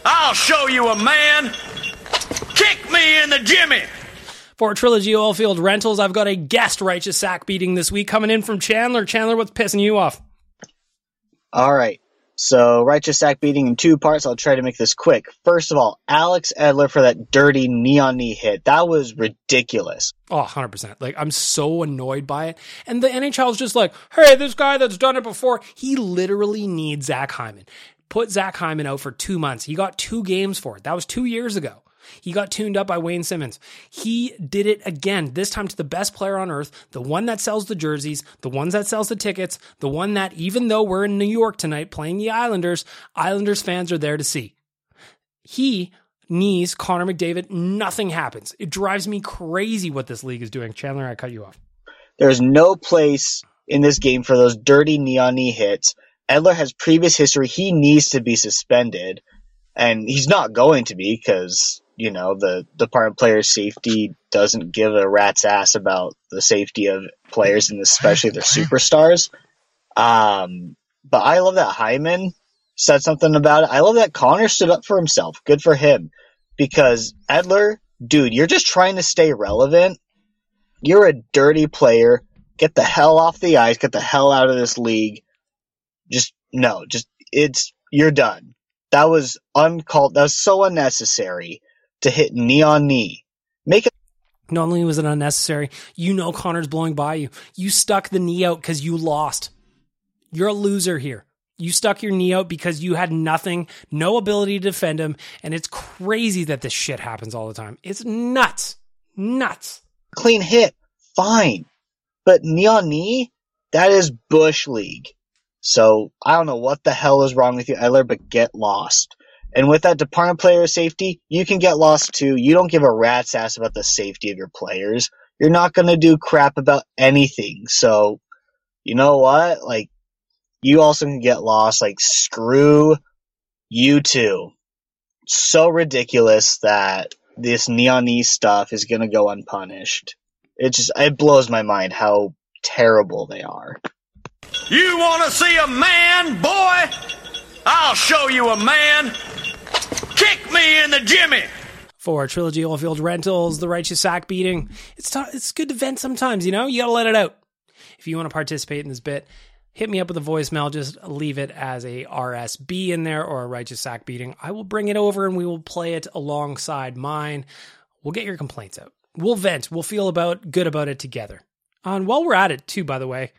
I'll show you a man. Kick me in the Jimmy. For Trilogy Oilfield Rentals, I've got a guest righteous sack beating this week coming in from Chandler. Chandler, what's pissing you off? All right. So, righteous sack beating in two parts. I'll try to make this quick. First of all, Alex Edler for that dirty knee on knee hit. That was ridiculous. Oh, 100%. Like, I'm so annoyed by it. And the NHL is just like, hey, this guy that's done it before, he literally needs Zach Hyman. Put Zach Hyman out for two months. He got two games for it. That was two years ago. He got tuned up by Wayne Simmonds. He did it again, this time to the best player on earth, the one that sells the jerseys, the ones that sells the tickets, the one that, even though we're in New York tonight playing the Islanders, Islanders fans are there to see. He knees Connor McDavid, nothing happens. It drives me crazy what this league is doing. Chandler, I cut you off. There's no place in this game for those dirty knee on knee hits. Edler has previous history. He needs to be suspended, and he's not going to be because you know the Department of Player Safety doesn't give a rat's ass about the safety of players and especially their superstars. Um, but I love that Hyman said something about it. I love that Connor stood up for himself. Good for him. Because Edler, dude, you're just trying to stay relevant. You're a dirty player. Get the hell off the ice. Get the hell out of this league. Just no, just it's you're done. That was uncalled. That was so unnecessary to hit knee on knee. Make it. Not only was it unnecessary, you know Connor's blowing by you. You stuck the knee out because you lost. You're a loser here. You stuck your knee out because you had nothing, no ability to defend him, and it's crazy that this shit happens all the time. It's nuts. Nuts. Clean hit, fine. But knee on knee, that is Bush League. So I don't know what the hell is wrong with you, Edler, but get lost. And with that department player safety, you can get lost too. You don't give a rat's ass about the safety of your players. You're not going to do crap about anything. So, you know what? Like, you also can get lost. Like, screw you too. So ridiculous that this neon stuff is going to go unpunished. It just, it blows my mind how terrible they are. You want to see a man, boy? I'll show you a man. Kick me in the jimmy. For Trilogy Oilfield Rentals, the righteous sack beating, it's t- it's good to vent sometimes. You know, you gotta let it out. If you want to participate in this bit, hit me up with a voicemail. Just leave it as a RSB in there or a righteous sack beating. I will bring it over and we will play it alongside mine. We'll get your complaints out. We'll vent. We'll feel about good about it together. And while we're at it, too, by the way,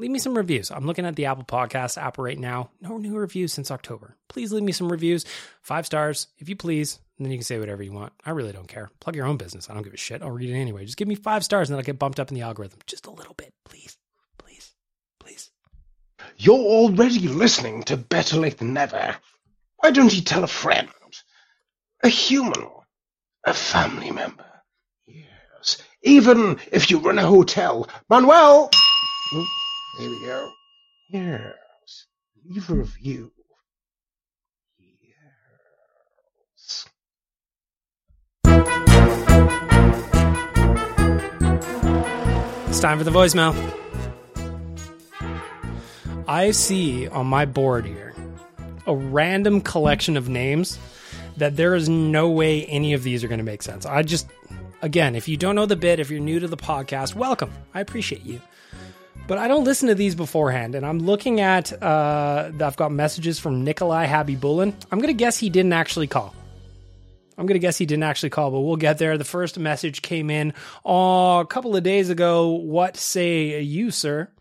leave me some reviews. I'm looking at the Apple Podcast app right now. No new reviews since October. Please leave me some reviews. Five stars, if you please. And then you can say whatever you want. I really don't care. Plug your own business. I don't give a shit. I'll read it anyway. Just give me five stars and then I'll get bumped up in the algorithm. Just a little bit, please. Please. Please. You're already listening to Better Lait Than Never. Why don't you tell a friend? A human? A family member? Yes. Even if you run a hotel. Manuel! Here we go. Yes. Leave a review. Yes. It's time for the voicemail. I see on my board here a random collection of names that there is no way any of these are going to make sense. I just, again, if you don't know the bit, if you're new to the podcast, welcome. I appreciate you. But I don't listen to these beforehand, and I'm looking at, uh, I've got messages from Nikolai Khabibulin. I'm going to guess he didn't actually call. I'm going to guess he didn't actually call, but we'll get there. The first message came in uh, a couple of days ago. What say you, sir?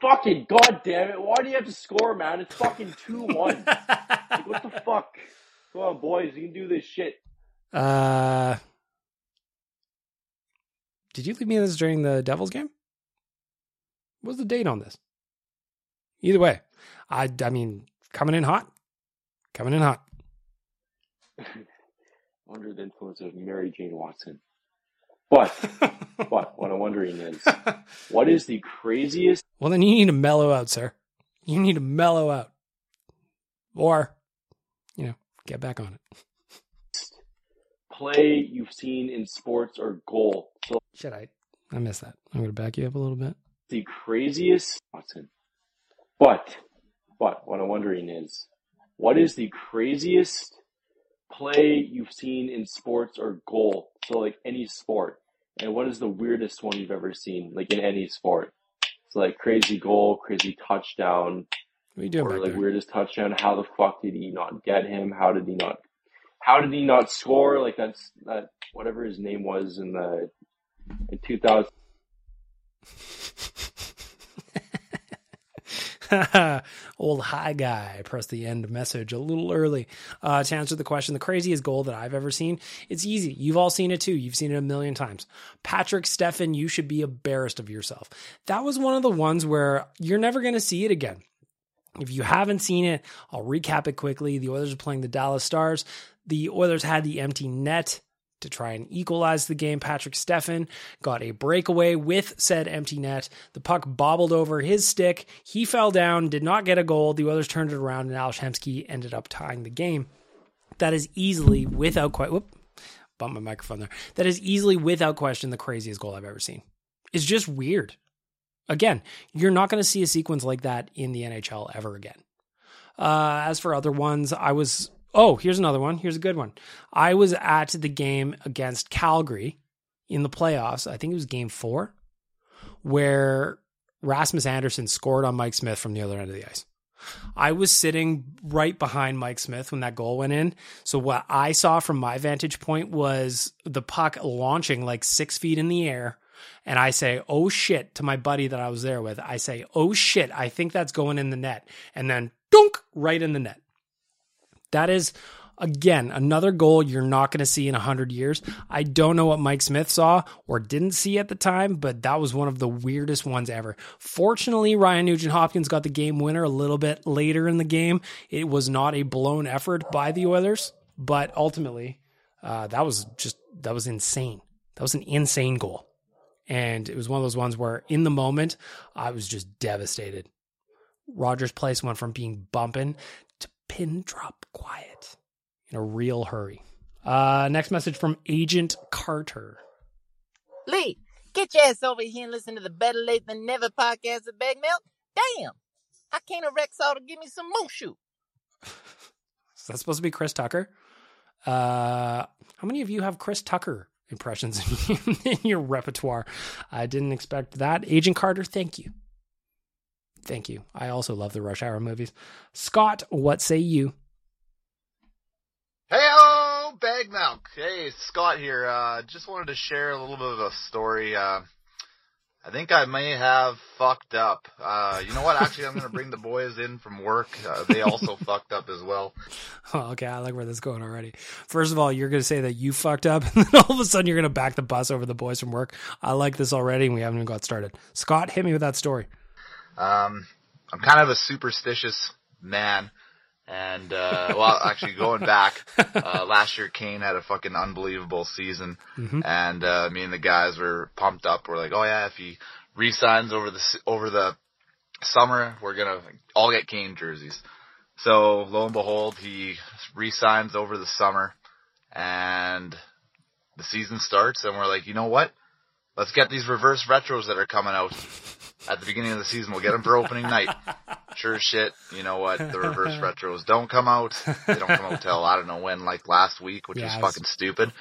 Fucking goddamn it! Why do you have to score, man? It's fucking two one. like, what the fuck? Come on, boys, you can do this shit. Uh, did you leave me this during the Devils game? What's the date on this? Either way, I I mean, coming in hot, coming in hot. Under the influence of Mary Jane Watson. But, but what I'm wondering is, what is the craziest Well, then you need to mellow out, sir. You need to mellow out, or you know, get back on it. play you've seen in sports or goal? So Should I? I missed that. I'm going to back you up a little bit. The craziest Watson. But, but what I'm wondering is, what is the craziest play you've seen in sports or goal? So like any sport. And what is the weirdest one you've ever seen, like in any sport? So like crazy goal, crazy touchdown, What are you doing or like there? weirdest touchdown. How the fuck did he not get him? How did he not? How did he not score? Like that's that whatever his name was in the in 2000. Old high guy pressed the end message a little early. Uh, to answer the question, the craziest goal that I've ever seen, it's easy. You've all seen it too. You've seen it a million times. Patrik Stefan, you should be embarrassed of yourself. That was one of the ones where you're never going to see it again. If you haven't seen it, I'll recap it quickly. The Oilers are playing the Dallas Stars. The Oilers had the empty net to try and equalize the game. Patrik Stefan got a breakaway with said empty net. The puck bobbled over his stick. He fell down, did not get a goal. The others turned it around, and Alex Hemsky ended up tying the game. That is easily, without quite, whoop, bump my microphone there. That is easily, without question, the craziest goal I've ever seen. It's just weird. Again, you're not going to see a sequence like that in the NHL ever again. Uh, as for other ones, I was Oh, here's another one. Here's a good one. I was at the game against Calgary in the playoffs. I think it was game four, where Rasmus Andersson scored on Mike Smith from the other end of the ice. I was sitting right behind Mike Smith when that goal went in. So what I saw from my vantage point was the puck launching like six feet in the air. And I say, oh shit, to my buddy that I was there with. I say, oh shit, I think that's going in the net. And then dunk right in the net. That is, again, another goal you're not going to see in 100 years. I don't know what Mike Smith saw or didn't see at the time, but that was one of the weirdest ones ever. Fortunately, Ryan Nugent Hopkins got the game winner a little bit later in the game. It was not a blown effort by the Oilers, but ultimately, uh, that was just, that was insane. That was an insane goal. And it was one of those ones where in the moment, I was just devastated. Rogers Place went from being bumping pin drop quiet in a real hurry. Uh, next message from Agent Carter. Lee, get your ass over here and listen to the Better Lait Than Never podcast of Bag Milk. Damn, I can't erect all to give me some mooshu. Is that supposed to be Chris Tucker? Uh, how many of you have Chris Tucker impressions in your repertoire? I didn't expect that. Agent Carter, thank you. Thank you. I also love the Rush Hour movies. Scott, what say you? Hey, oh, bag milk. Hey, Scott here. Uh, just wanted to share a little bit of a story. Uh, I think I may have fucked up. Uh, you know what? Actually, I'm going to bring the boys in from work. Uh, they also fucked up as well. Oh, okay. I like where this is going already. First of all, you're going to say that you fucked up, and then all of a sudden you're going to back the bus over the boys from work. I like this already, and we haven't even got started. Scott, hit me with that story. Um, I'm kind of a superstitious man. And, uh, well, actually going back, uh, last year Kane had a fucking unbelievable season. Mhm. And, uh, me and the guys were pumped up. We're like, oh yeah, if he resigns over the, s- over the summer, we're gonna all get Kane jerseys. So lo and behold, he resigns over the summer and the season starts and we're like, you know what? Let's get these reverse retros that are coming out at the beginning of the season. We'll get them for opening night. Sure as shit. You know what? The reverse retros don't come out. They don't come out till I don't know when, like last week, which Yes. was fucking stupid.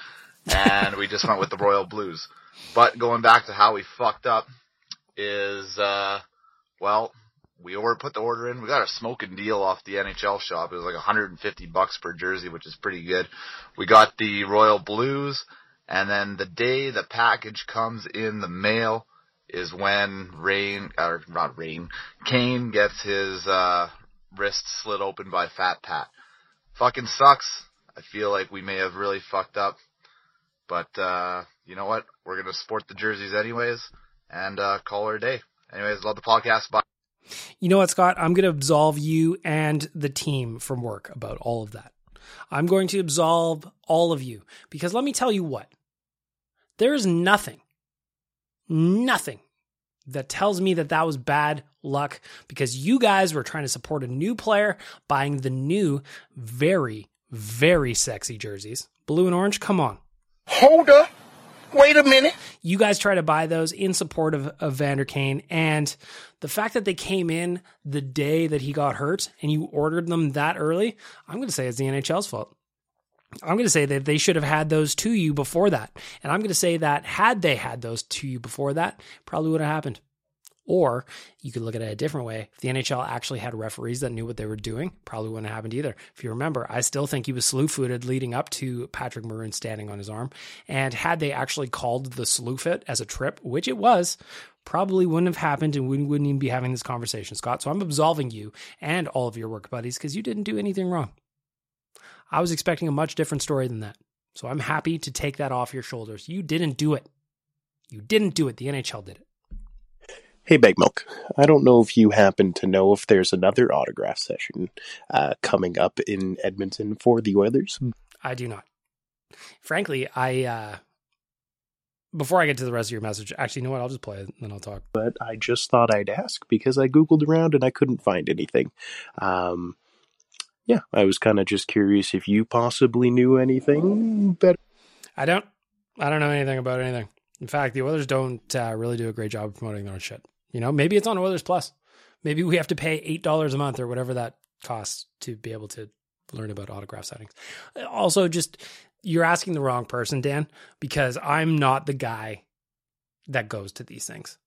And we just went with the Royal Blues. But going back to how we fucked up is, uh, well, we order, put the order in. We got a smoking deal off the NHL shop. It was like 150 bucks per jersey, which is pretty good. We got the Royal Blues, and then the day the package comes in the mail is when Rain, or not Rain, Kane gets his, uh, wrist slit open by Fat Pat. Fucking sucks. I feel like we may have really fucked up. But, uh, you know what? We're gonna sport the jerseys anyways, and, uh, call her a day. Anyways, love the podcast. Bye. You know what, Scott? I'm going to absolve you and the team from work about all of that. I'm going to absolve all of you because let me tell you what. There is nothing, nothing that tells me that that was bad luck because you guys were trying to support a new player buying the new, very, very sexy jerseys. Blue and orange, come on. Hold up. Wait a minute. You guys try to buy those in support of, of Vander Kane. And the fact that they came in the day that he got hurt and you ordered them that early, I'm going to say it's the NHL's fault. I'm going to say that they should have had those to you before that. And I'm going to say that had they had those to you before that, probably would have happened. Or you could look at it a different way. If the NHL actually had referees that knew what they were doing, probably wouldn't have happened either. If you remember, I still think he was slew footed leading up to Patrick Maroon standing on his arm. And had they actually called the slew fit as a trip, which it was, probably wouldn't have happened and we wouldn't even be having this conversation, Scott. So I'm absolving you and all of your work buddies because you didn't do anything wrong. I was expecting a much different story than that. So I'm happy to take that off your shoulders. You didn't do it. You didn't do it. The NHL did it. Hey, Bag Milk. I don't know if you happen to know if there's another autograph session uh, coming up in Edmonton for the Oilers. I do not. Frankly, I uh before I get to the rest of your message, actually, you know what? I'll just play it and then I'll talk. But I just thought I'd ask because I googled around and I couldn't find anything. Um, yeah, I was kind of just curious if you possibly knew anything better. I don't. I don't know anything about anything. In fact, the Oilers don't uh, really do a great job of promoting their own shit. You know, maybe it's on Oilers Plus. Maybe we have to pay eight dollars a month or whatever that costs to be able to learn about autograph signings. Also, just you're asking the wrong person, Dan, because I'm not the guy that goes to these things.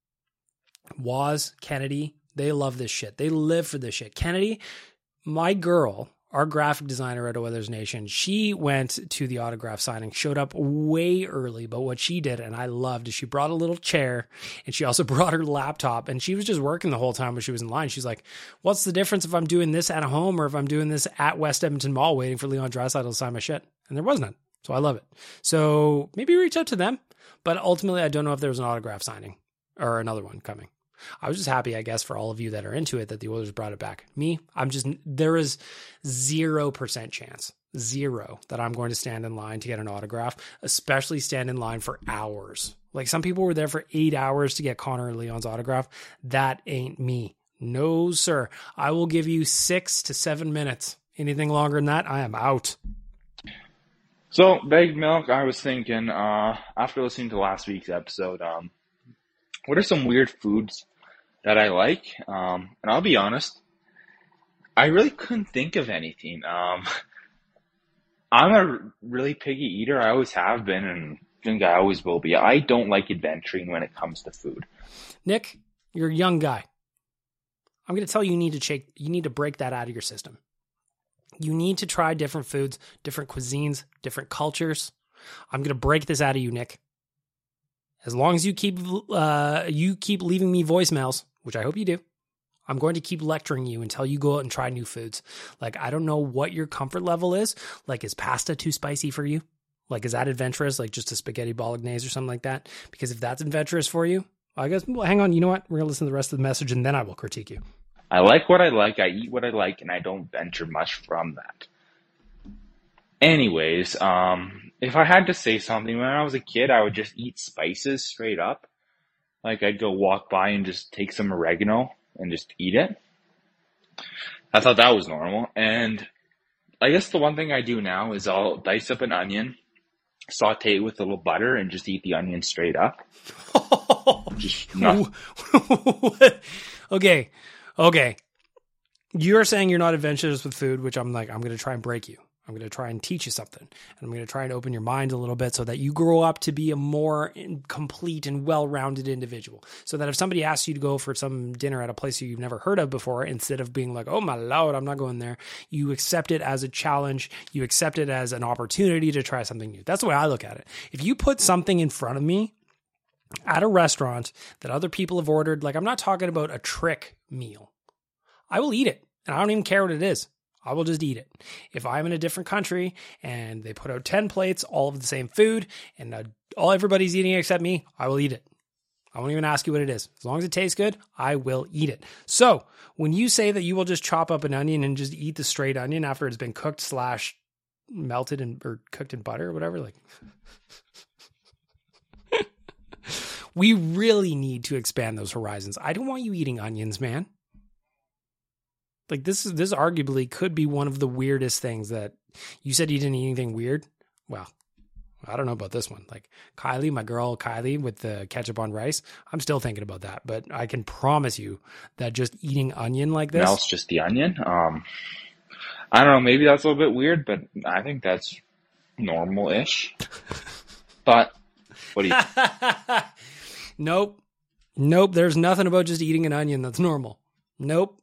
Waz, Kennedy, they love this shit. They live for this shit. Kennedy, my girl, our graphic designer at Oilers Nation, she went to the autograph signing, showed up way early, but what she did, and I loved, is she brought a little chair and she also brought her laptop and she was just working the whole time when she was in line. She's like, What's the difference if I'm doing this at home or if I'm doing this at West Edmonton Mall waiting for Leon Draisaitl to sign my shit? And there was none. So I love it. So maybe reach out to them, but ultimately, I don't know if there was an autograph signing or another one coming. I was just happy, I guess, for all of you that are into it that the Oilers brought it back. Me, I'm just, there is 0% chance, zero, that I'm going to stand in line to get an autograph, especially stand in line for hours. Like some people were there for eight hours to get Connor Leon's autograph. That ain't me. No, sir. I will give you six to seven minutes. Anything longer than that, I am out. So, Bag Milk, I was thinking, uh, after listening to last week's episode, um, what are some weird foods that I like? Um, and I'll be honest, I really couldn't think of anything. Um, I'm a really picky eater. I always have been, and think I always will be. I don't like adventuring when it comes to food. Nick, you're a young guy. I'm going to tell you, you need to check, you need to break that out of your system. You need to try different foods, different cuisines, different cultures. I'm going to break this out of you, Nick. As long as you keep uh, you keep leaving me voicemails, which I hope you do, I'm going to keep lecturing you until you go out and try new foods. Like I don't know what your comfort level is. Like is pasta too spicy for you? Like is that adventurous? Like just a spaghetti bolognese or something like that? Because if that's adventurous for you, I guess. Well, hang on. You know what? We're gonna listen to the rest of the message and then I will critique you. I like what I like, I eat what I like, and I don't venture much from that. Anyways, um, if I had to say something, when I was a kid, I would just eat spices straight up. Like I'd go walk by and just take some oregano and just eat it. I thought that was normal. And I guess the one thing I do now is I'll dice up an onion, saute it with a little butter, and just eat the onion straight up. just not, okay, okay. You're saying you're not adventurous with food, which I'm like, I'm going to try and break you. I'm going to try and teach you something. And I'm going to try and open your mind a little bit so that you grow up to be a more complete and well rounded individual. So that if somebody asks you to go for some dinner at a place you've never heard of before, instead of being like, oh my lord, I'm not going there, you accept it as a challenge. You accept it as an opportunity to try something new. That's the way I look at it. If you put something in front of me at a restaurant that other people have ordered, like I'm not talking about a trick meal, I will eat it. And I don't even care what it is. I will just eat it. If I'm in a different country and they put out 10 plates, all of the same food, and uh, all everybody's eating except me, I will eat it. I won't even ask you what it is. As long as it tastes good, I will eat it. So when you say that you will just chop up an onion and just eat the straight onion after it's been cooked slash melted and or cooked in butter or whatever, like we really need to expand those horizons. I don't want you eating onions, man. Like this is this arguably could be one of the weirdest things that you said you didn't eat anything weird. Well, I don't know about this one. Like Kylie, my girl Kylie with the ketchup on rice. I'm still thinking about that, but I can promise you that just eating onion like this. It's just the onion. Um, I don't know. Maybe that's a little bit weird, but I think that's normal-ish. but what do you? nope, Nope, there's nothing about just eating an onion that's normal. Nope.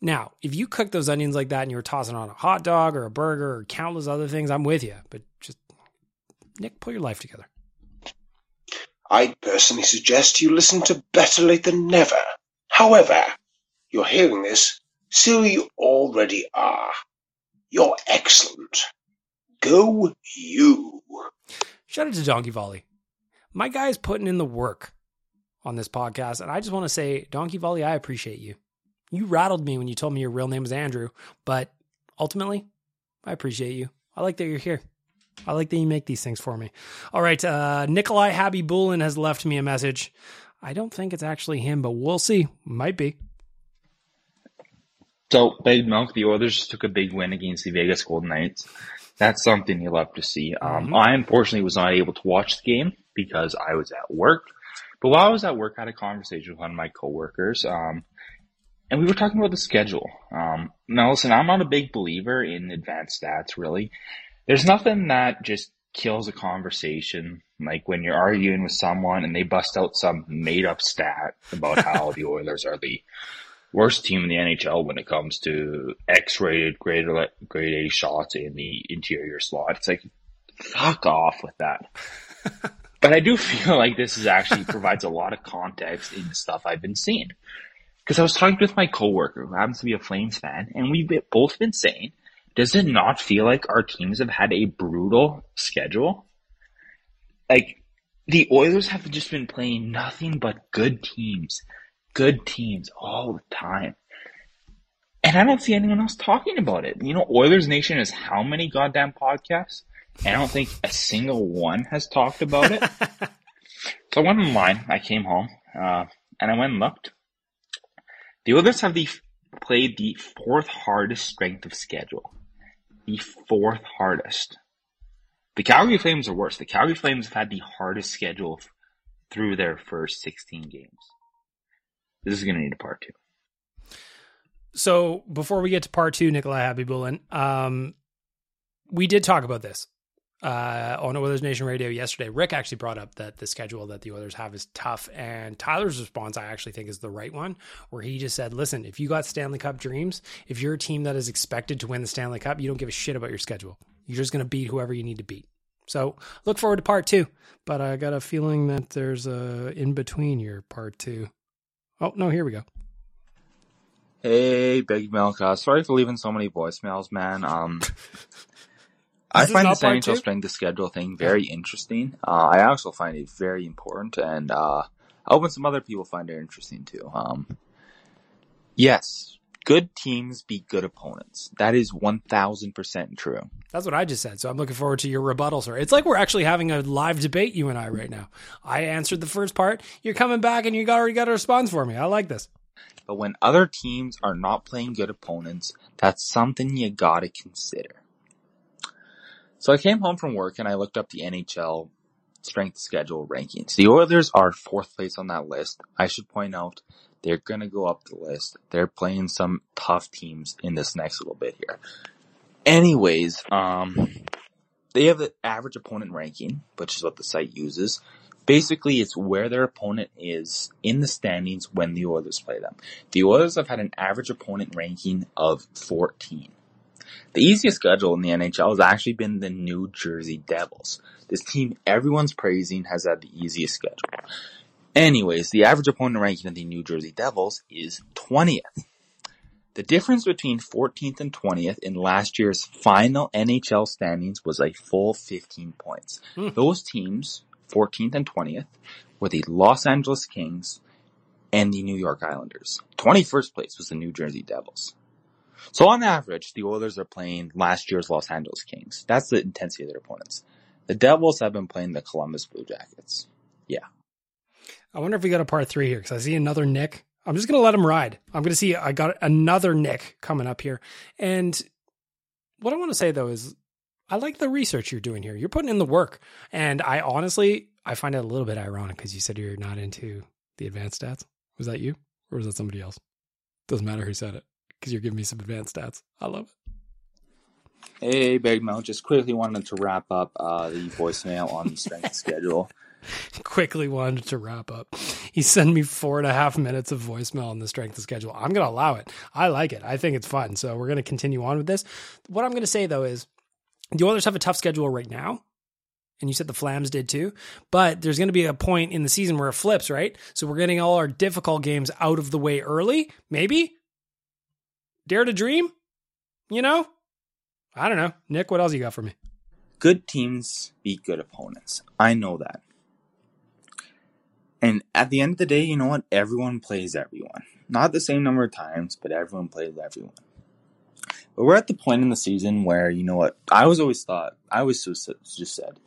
Now, if you cook those onions like that and you were tossing on a hot dog or a burger or countless other things, I'm with you. But just, Nick, pull your life together. I'd personally suggest you listen to Better Lait Than Never. However, you're hearing this, so you already are. You're excellent. Go you. Shout out to Donkey Volley. My guy's putting in the work on this podcast, and I just want to say, Donkey Volley, I appreciate you. You rattled me when you told me your real name is Andrew, but ultimately, I appreciate you. I like that you're here. I like that you make these things for me. All right, uh, Nikolai Khabibulin has left me a message. I don't think it's actually him, but we'll see. Might be. So, Big Milk, the Oilers just took a big win against the Vegas Golden Knights. That's something you love to see. Um, Mm-hmm. I unfortunately was not able to watch the game because I was at work. But while I was at work, I had a conversation with one of my coworkers, um, and we were talking about the schedule. Um, now, listen, I'm not a big believer in advanced stats, really. There's nothing that just kills a conversation, like when you're arguing with someone and they bust out some made up stat about how the Oilers are the worst team in the NHL when it comes to X-rated grade grade A shots in the interior slot. It's like, fuck off with that. but I do feel like this is actually provides a lot of context in the stuff I've been seeing. Because I was talking with my coworker who happens to be a Flames fan, and we've both been saying, does it not feel like our teams have had a brutal schedule? Like, the Oilers have just been playing nothing but good teams, good teams all the time. And I don't see anyone else talking about it. You know, Oilers Nation is how many goddamn podcasts? And I don't think a single one has talked about it. so I went online. I came home, uh, and I went and looked. The Oilers have the played the fourth hardest strength of schedule. The fourth hardest. The Calgary Flames are worse. The Calgary Flames have had the hardest schedule through their first 16 games. This is going to need a part two. So before we get to part two, Nikolai Khabibulin, um, we did talk about this uh, on Oilers Nation Radio yesterday. Rick actually brought up that the schedule that the Oilers have is tough, and Tyler's response I actually think is the right one, where he just said, "Listen, if you got Stanley Cup dreams, if you're a team that is expected to win the Stanley Cup, you don't give a shit about your schedule. You're just going to beat whoever you need to beat." So look forward to part two, but I got a feeling that there's a in between your part two. Oh no, here we go. Hey, Big Milk. Uh, sorry for leaving so many voicemails, man. Um, I find not this part NHL two? strength of schedule thing very interesting. Uh, I also find it very important, and uh, I hope some other people find it interesting too. Um, yes, good teams beat good opponents. That is one thousand percent true. That's what I just said. So I'm looking forward to your rebuttal, sir. It's like we're actually having a live debate, you and I, right now. I answered the first part. You're coming back and you already got a response for me. I like this. But when other teams are not playing good opponents, that's something you gotta consider. So I came home from work and I looked up the NHL strength schedule rankings. The Oilers are fourth place on that list. I should point out they're gonna go up the list. They're playing some tough teams in this next little bit here. Anyways, um, they have the average opponent ranking, which is what the site uses. Basically, it's where their opponent is in the standings when the Oilers play them. The Oilers have had an average opponent ranking of 14. The easiest schedule in the NHL has actually been the New Jersey Devils. This team everyone's praising has had the easiest schedule. Anyways, the average opponent ranking of the New Jersey Devils is 20th. The difference between 14th and 20th in last year's final NHL standings was a full 15 points. Hmm. Those teams, 14th and 20th, were the Los Angeles Kings and the New York Islanders. 21st place was the New Jersey Devils. So on average, the Oilers are playing last year's Los Angeles Kings. That's the intensity of their opponents. The Devils have been playing the Columbus Blue Jackets. Yeah. I wonder if we got a part three here because I see another Nick. I'm just going to let him ride. I'm going to see, I got another Nick coming up here. And what I want to say though is I like the research you're doing here. You're putting in the work. And I honestly, I find it a little bit ironic because you said you're not into the advanced stats. Was that you or was that somebody else? Doesn't matter who said it because you're giving me some advanced stats. I love it. Hey, Big Mel. Just quickly wanted to wrap up uh, the voicemail on the strength schedule. quickly wanted to wrap up. He sent me four and a half minutes of voicemail on the strength of schedule. I'm going to allow it. I like it. I think it's fun. So we're going to continue on with this. What I'm going to say though is the Oilers have a tough schedule right now. And you said the Flames did too. But there's going to be a point in the season where it flips, right? So we're getting all our difficult games out of the way early. Maybe? Dare to dream? You know? I don't know. Nick, what else you got for me? Good teams beat good opponents. I know that. And at the end of the day, you know what? Everyone plays everyone. Not the same number of times, but everyone plays everyone. But we're at the point in the season where, you know what? I was always thought, I always just said,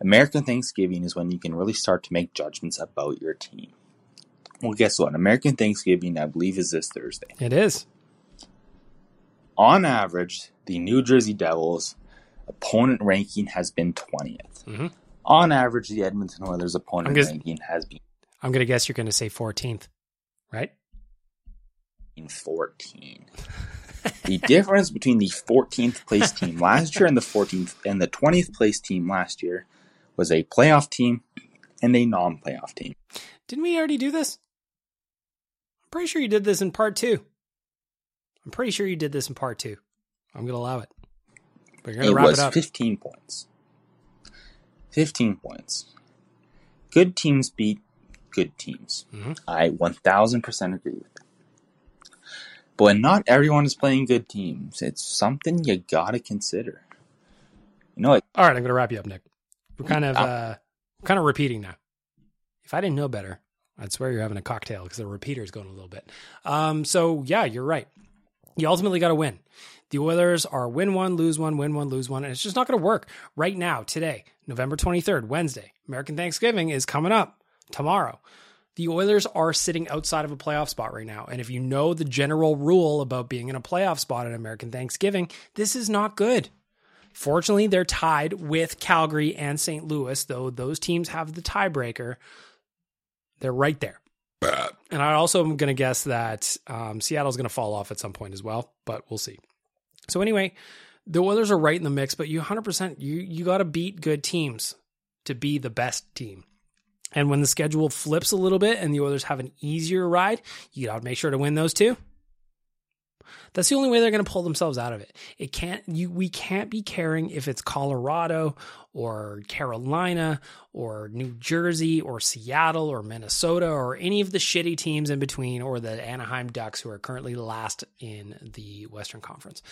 American Thanksgiving is when you can really start to make judgments about your team. Well, guess what? American Thanksgiving, I believe, is this Thursday. It is. On average, the New Jersey Devils opponent ranking has been 20th. Mm-hmm. On average, the Edmonton Oilers opponent gonna- ranking has been I'm going to guess you're going to say 14th, right? In 14. the difference between the 14th place team last year and the 14th and the 20th place team last year was a playoff team and a non-playoff team. Didn't we already do this? I'm pretty sure you did this in part two. I'm pretty sure you did this in part two. I'm going to allow it. But you're going to wrap was it up. 15 points. 15 points. Good teams beat good teams. Mm-hmm. I 1000% agree with that. But when not everyone is playing good teams, it's something you gotta consider. You know, it, All right, I'm going to wrap you up, Nick. We're kind of uh, kind of repeating now. If I didn't know better, I'd swear you're having a cocktail because the repeater's going a little bit. Um, so yeah, you're right. You ultimately got to win. The Oilers are win one, lose one, win one, lose one, and it's just not going to work right now. Today, November 23rd, Wednesday, American Thanksgiving is coming up tomorrow. The Oilers are sitting outside of a playoff spot right now. And if you know the general rule about being in a playoff spot at American Thanksgiving, this is not good. Fortunately, they're tied with Calgary and St. Louis, though those teams have the tiebreaker. They're right there. And I also am going to guess that um, Seattle's going to fall off at some point as well, but we'll see. So anyway, the Oilers are right in the mix, but you 100% you you got to beat good teams to be the best team. And when the schedule flips a little bit and the Oilers have an easier ride, you got to make sure to win those too. That's the only way they're going to pull themselves out of it. It can't you we can't be caring if it's Colorado or Carolina or New Jersey or Seattle or Minnesota or any of the shitty teams in between or the Anaheim Ducks who are currently last in the Western Conference.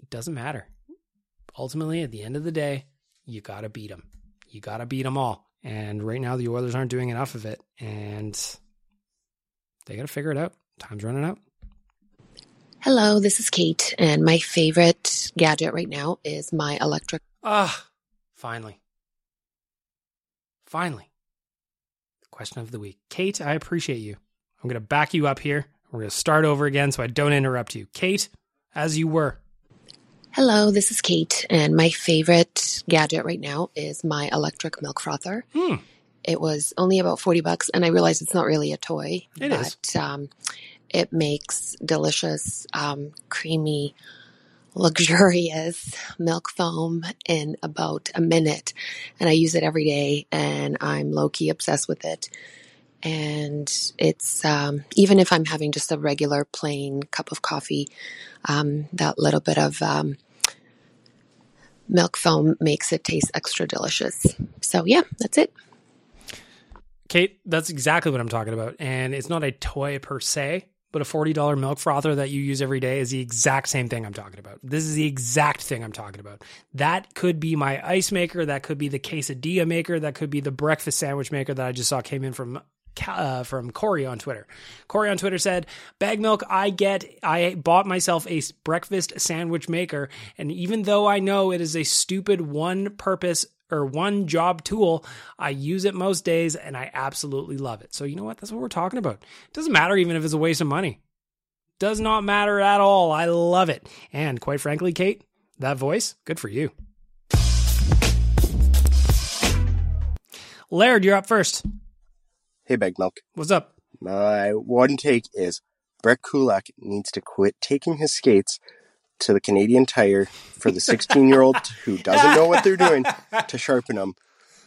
It doesn't matter. Ultimately, at the end of the day, you got to beat them. You got to beat them all. And right now, the Oilers aren't doing enough of it, and they got to figure it out. Time's running out. Hello, this is Kate, and my favorite gadget right now is my electric. Ah, finally. Finally. Question of the week. Kate, I appreciate you. I'm going to back you up here. We're going to start over again so I don't interrupt you. Kate, as you were. Hello, this is Kate, and my favorite gadget right now is my electric milk frother. Hmm. It was only about 40 bucks, and I realized it's not really a toy. It but, is. Um, it makes delicious, um, creamy, luxurious milk foam in about a minute. And I use it every day, and I'm low key obsessed with it. And it's, um, even if I'm having just a regular plain cup of coffee, um, that little bit of um, milk foam makes it taste extra delicious. So, yeah, that's it. Kate, that's exactly what I'm talking about. And it's not a toy per se, but a $40 milk frother that you use every day is the exact same thing I'm talking about. This is the exact thing I'm talking about. That could be my ice maker. That could be the quesadilla maker. That could be the breakfast sandwich maker that I just saw came in from uh, from Corey on Twitter. Corey on Twitter said, "Bag milk, I get. I bought myself a breakfast sandwich maker, and even though I know it is a stupid one-purpose or one-job tool, I use it most days, and I absolutely love it. So you know what? That's what we're talking about. It doesn't matter even if it's a waste of money. Does not matter at all. I love it, and quite frankly, Kate, that voice, good for you." Laird, you're up first. Hey, Big Milk. What's up? My one take is Brett Kulak needs to quit taking his skates to the Canadian Tire for the 16 year old who doesn't know what they're doing to sharpen them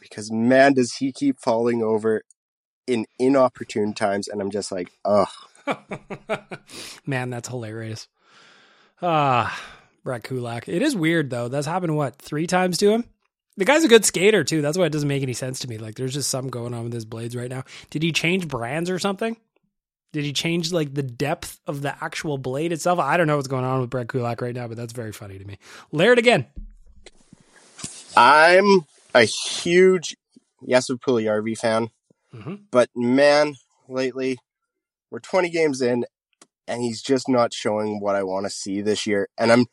because man, does he keep falling over in inopportune times, and I'm just like, ugh. Man, that's hilarious. Ah, Brett Kulak. It is weird though. That's happened what three times to him. The guy's a good skater too. That's why it doesn't make any sense to me. Like, there's just something going on with his blades right now. Did he change brands or something? Did he change like the depth of the actual blade itself? I don't know what's going on with Brett Kulak right now, but that's very funny to me. Laird again. I'm a huge Jesse Puljujärvi fan, Mhm. but man, lately we're 20 games in, and he's just not showing what I want to see this year. And I'm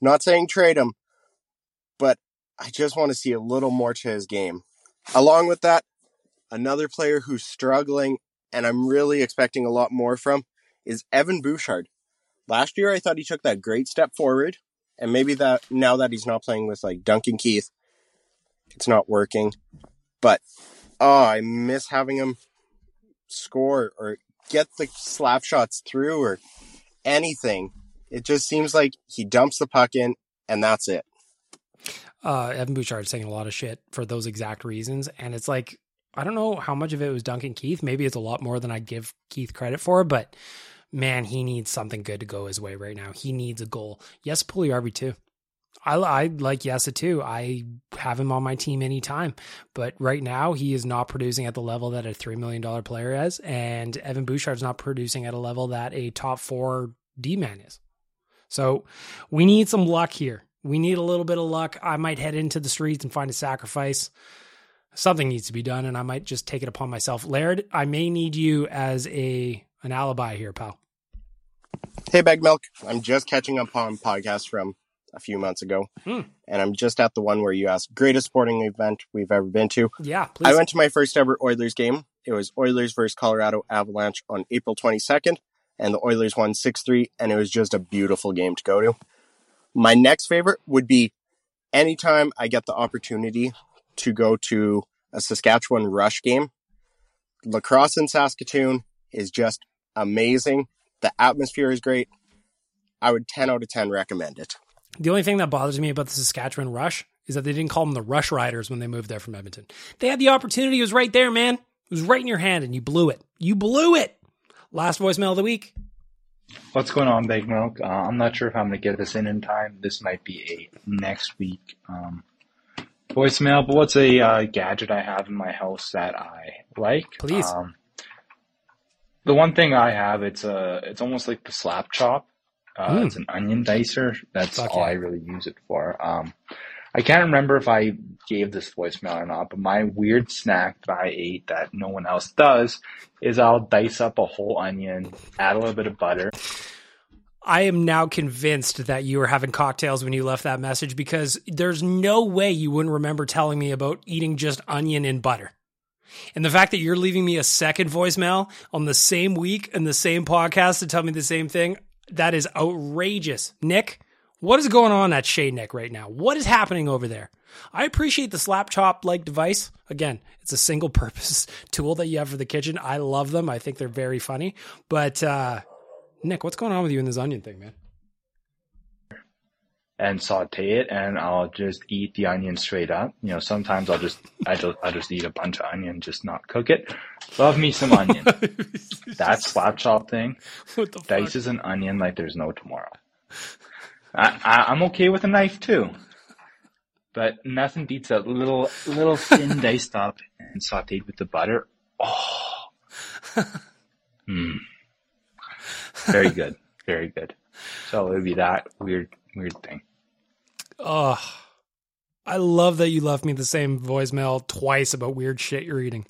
not saying trade him, but I just want to see a little more to his game. Along with that, another player who's struggling, and I'm really expecting a lot more from, is Evan Bouchard. Last year, I thought he took that great step forward, and maybe that now that he's not playing with like Duncan Keith, it's not working. But oh, I miss having him score or get the slap shots through or anything. It just seems like he dumps the puck in and that's it. uh, Evan Bouchard saying a lot of shit for those exact reasons. And it's like, I don't know how much of it was Duncan Keith. Maybe it's a lot more than I give Keith credit for, but man, he needs something good to go his way right now. He needs a goal. Yes, Puljujärvi too. I, I like Yesa too. I have him on my team anytime, but right now he is not producing at the level that a $3 million player is. And Evan Bouchard's not producing at a level that a top four D man is. So we need some luck here. We need a little bit of luck. I might head into the streets and find a sacrifice. Something needs to be done, and I might just take it upon myself. Laird, I may need you as a an alibi here, pal. Hey, Bag Milk. I'm just catching up on podcasts from a few months ago, Hmm. and I'm just at the one where you asked greatest sporting event we've ever been to. Yeah, please. I went to my first ever Oilers game. It was Oilers versus Colorado Avalanche on April 22nd, and the Oilers won 6 3, and it was just a beautiful game to go to. My next favorite would be anytime I get the opportunity to go to a Saskatchewan Rush game. Lacrosse in Saskatoon is just amazing. The atmosphere is great. I would 10 out of 10 recommend it. The only thing that bothers me about the Saskatchewan Rush is that they didn't call them the Rush Riders when they moved there from Edmonton. They had the opportunity. It was right there, man. It was right in your hand, and you blew it. You blew it. Last voicemail of the week. What's going on, Big Milk? Uh, I'm not sure if I'm going to get this in in time. This might be a next week um, voicemail, but what's a uh, gadget I have in my house that I like? Please. Um, the one thing I have, it's a, it's almost like the slap chop. Uh, Mm. It's an onion dicer. That's Fuck all yeah. I really use it for. Um, I can't remember if I gave this voicemail or not, but my weird snack that I ate that no one else does is I'll dice up a whole onion, add a little bit of butter, I am now convinced that you were having cocktails when you left that message because there's no way you wouldn't remember telling me about eating just onion and butter. And the fact that you're leaving me a second voicemail on the same week and the same podcast to tell me the same thing, that is outrageous. Nick, what is going on at Chez Nick right now? What is happening over there? I appreciate the slap chop like device. Again, it's a single purpose tool that you have for the kitchen. I love them. I think they're very funny. But uh Nick, what's going on with you in this onion thing, man? and saute it and I'll just eat the onion straight up. You know, sometimes I'll just, I just, I'll just eat a bunch of onion, just not cook it. Love me some onion. that slap chop thing What the dices an onion like there's no tomorrow. I, I, I'm okay with a knife too, but nothing beats a little, little thin diced up and sauteed with the butter. Oh, Hmm. Very good, very good. So it would be that weird, weird thing. Oh, I love that you left me the same voicemail twice about weird shit you're eating.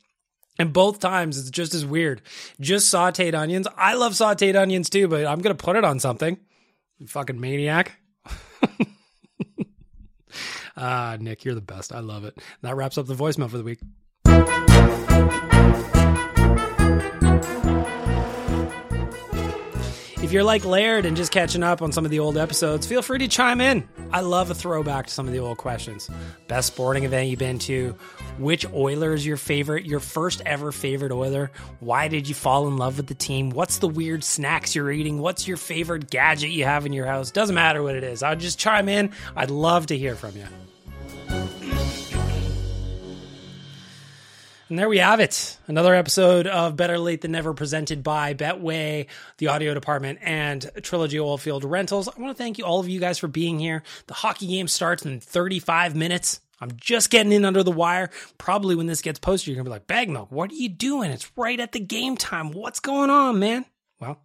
And both times it's just as weird. Just sauteed onions. I love sauteed onions too, but I'm going to put it on something. You fucking maniac. ah, Nick, you're the best. I love it. That wraps up the voicemail for the week. If you're like Laird and just catching up on some of the old episodes, feel free to chime in. I love a throwback to some of the old questions. Best sporting event you've been to? Which Oiler is your favorite? Your first ever favorite Oiler? Why did you fall in love with the team? What's the weird snacks you're eating? What's your favorite gadget you have in your house? Doesn't matter what it is. I'll just chime in. I'd love to hear from you. And there we have it. Another episode of Better Lait Than Never presented by Betway, the audio department, and Trilogy Oilfield Rentals. I want to thank you, all of you guys, for being here. The hockey game starts in 35 minutes. I'm just getting in under the wire. Probably when this gets posted, you're going to be like, Bag Milk, what are you doing? It's right at the game time. What's going on, man? Well,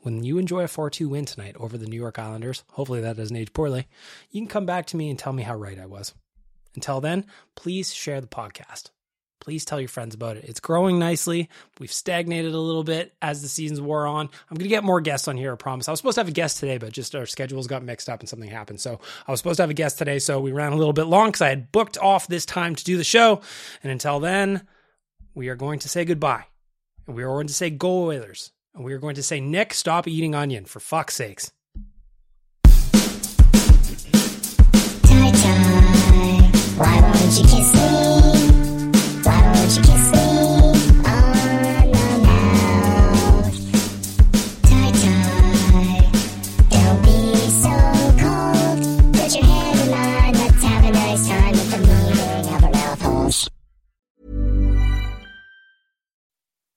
when you enjoy a 4 2 win tonight over the New York Islanders, hopefully that doesn't age poorly, you can come back to me and tell me how right I was. Until then, please share the podcast. Please tell your friends about it. It's growing nicely. We've stagnated a little bit as the seasons wore on. I'm going to get more guests on here, I promise. I was supposed to have a guest today, but just our schedules got mixed up and something happened. So I was supposed to have a guest today, so we ran a little bit long because I had booked off this time to do the show. And until then, we are going to say goodbye. And we are going to say go Oilers. And we are going to say, Nick, stop eating onion, for fuck's sakes. Why won't you kiss me?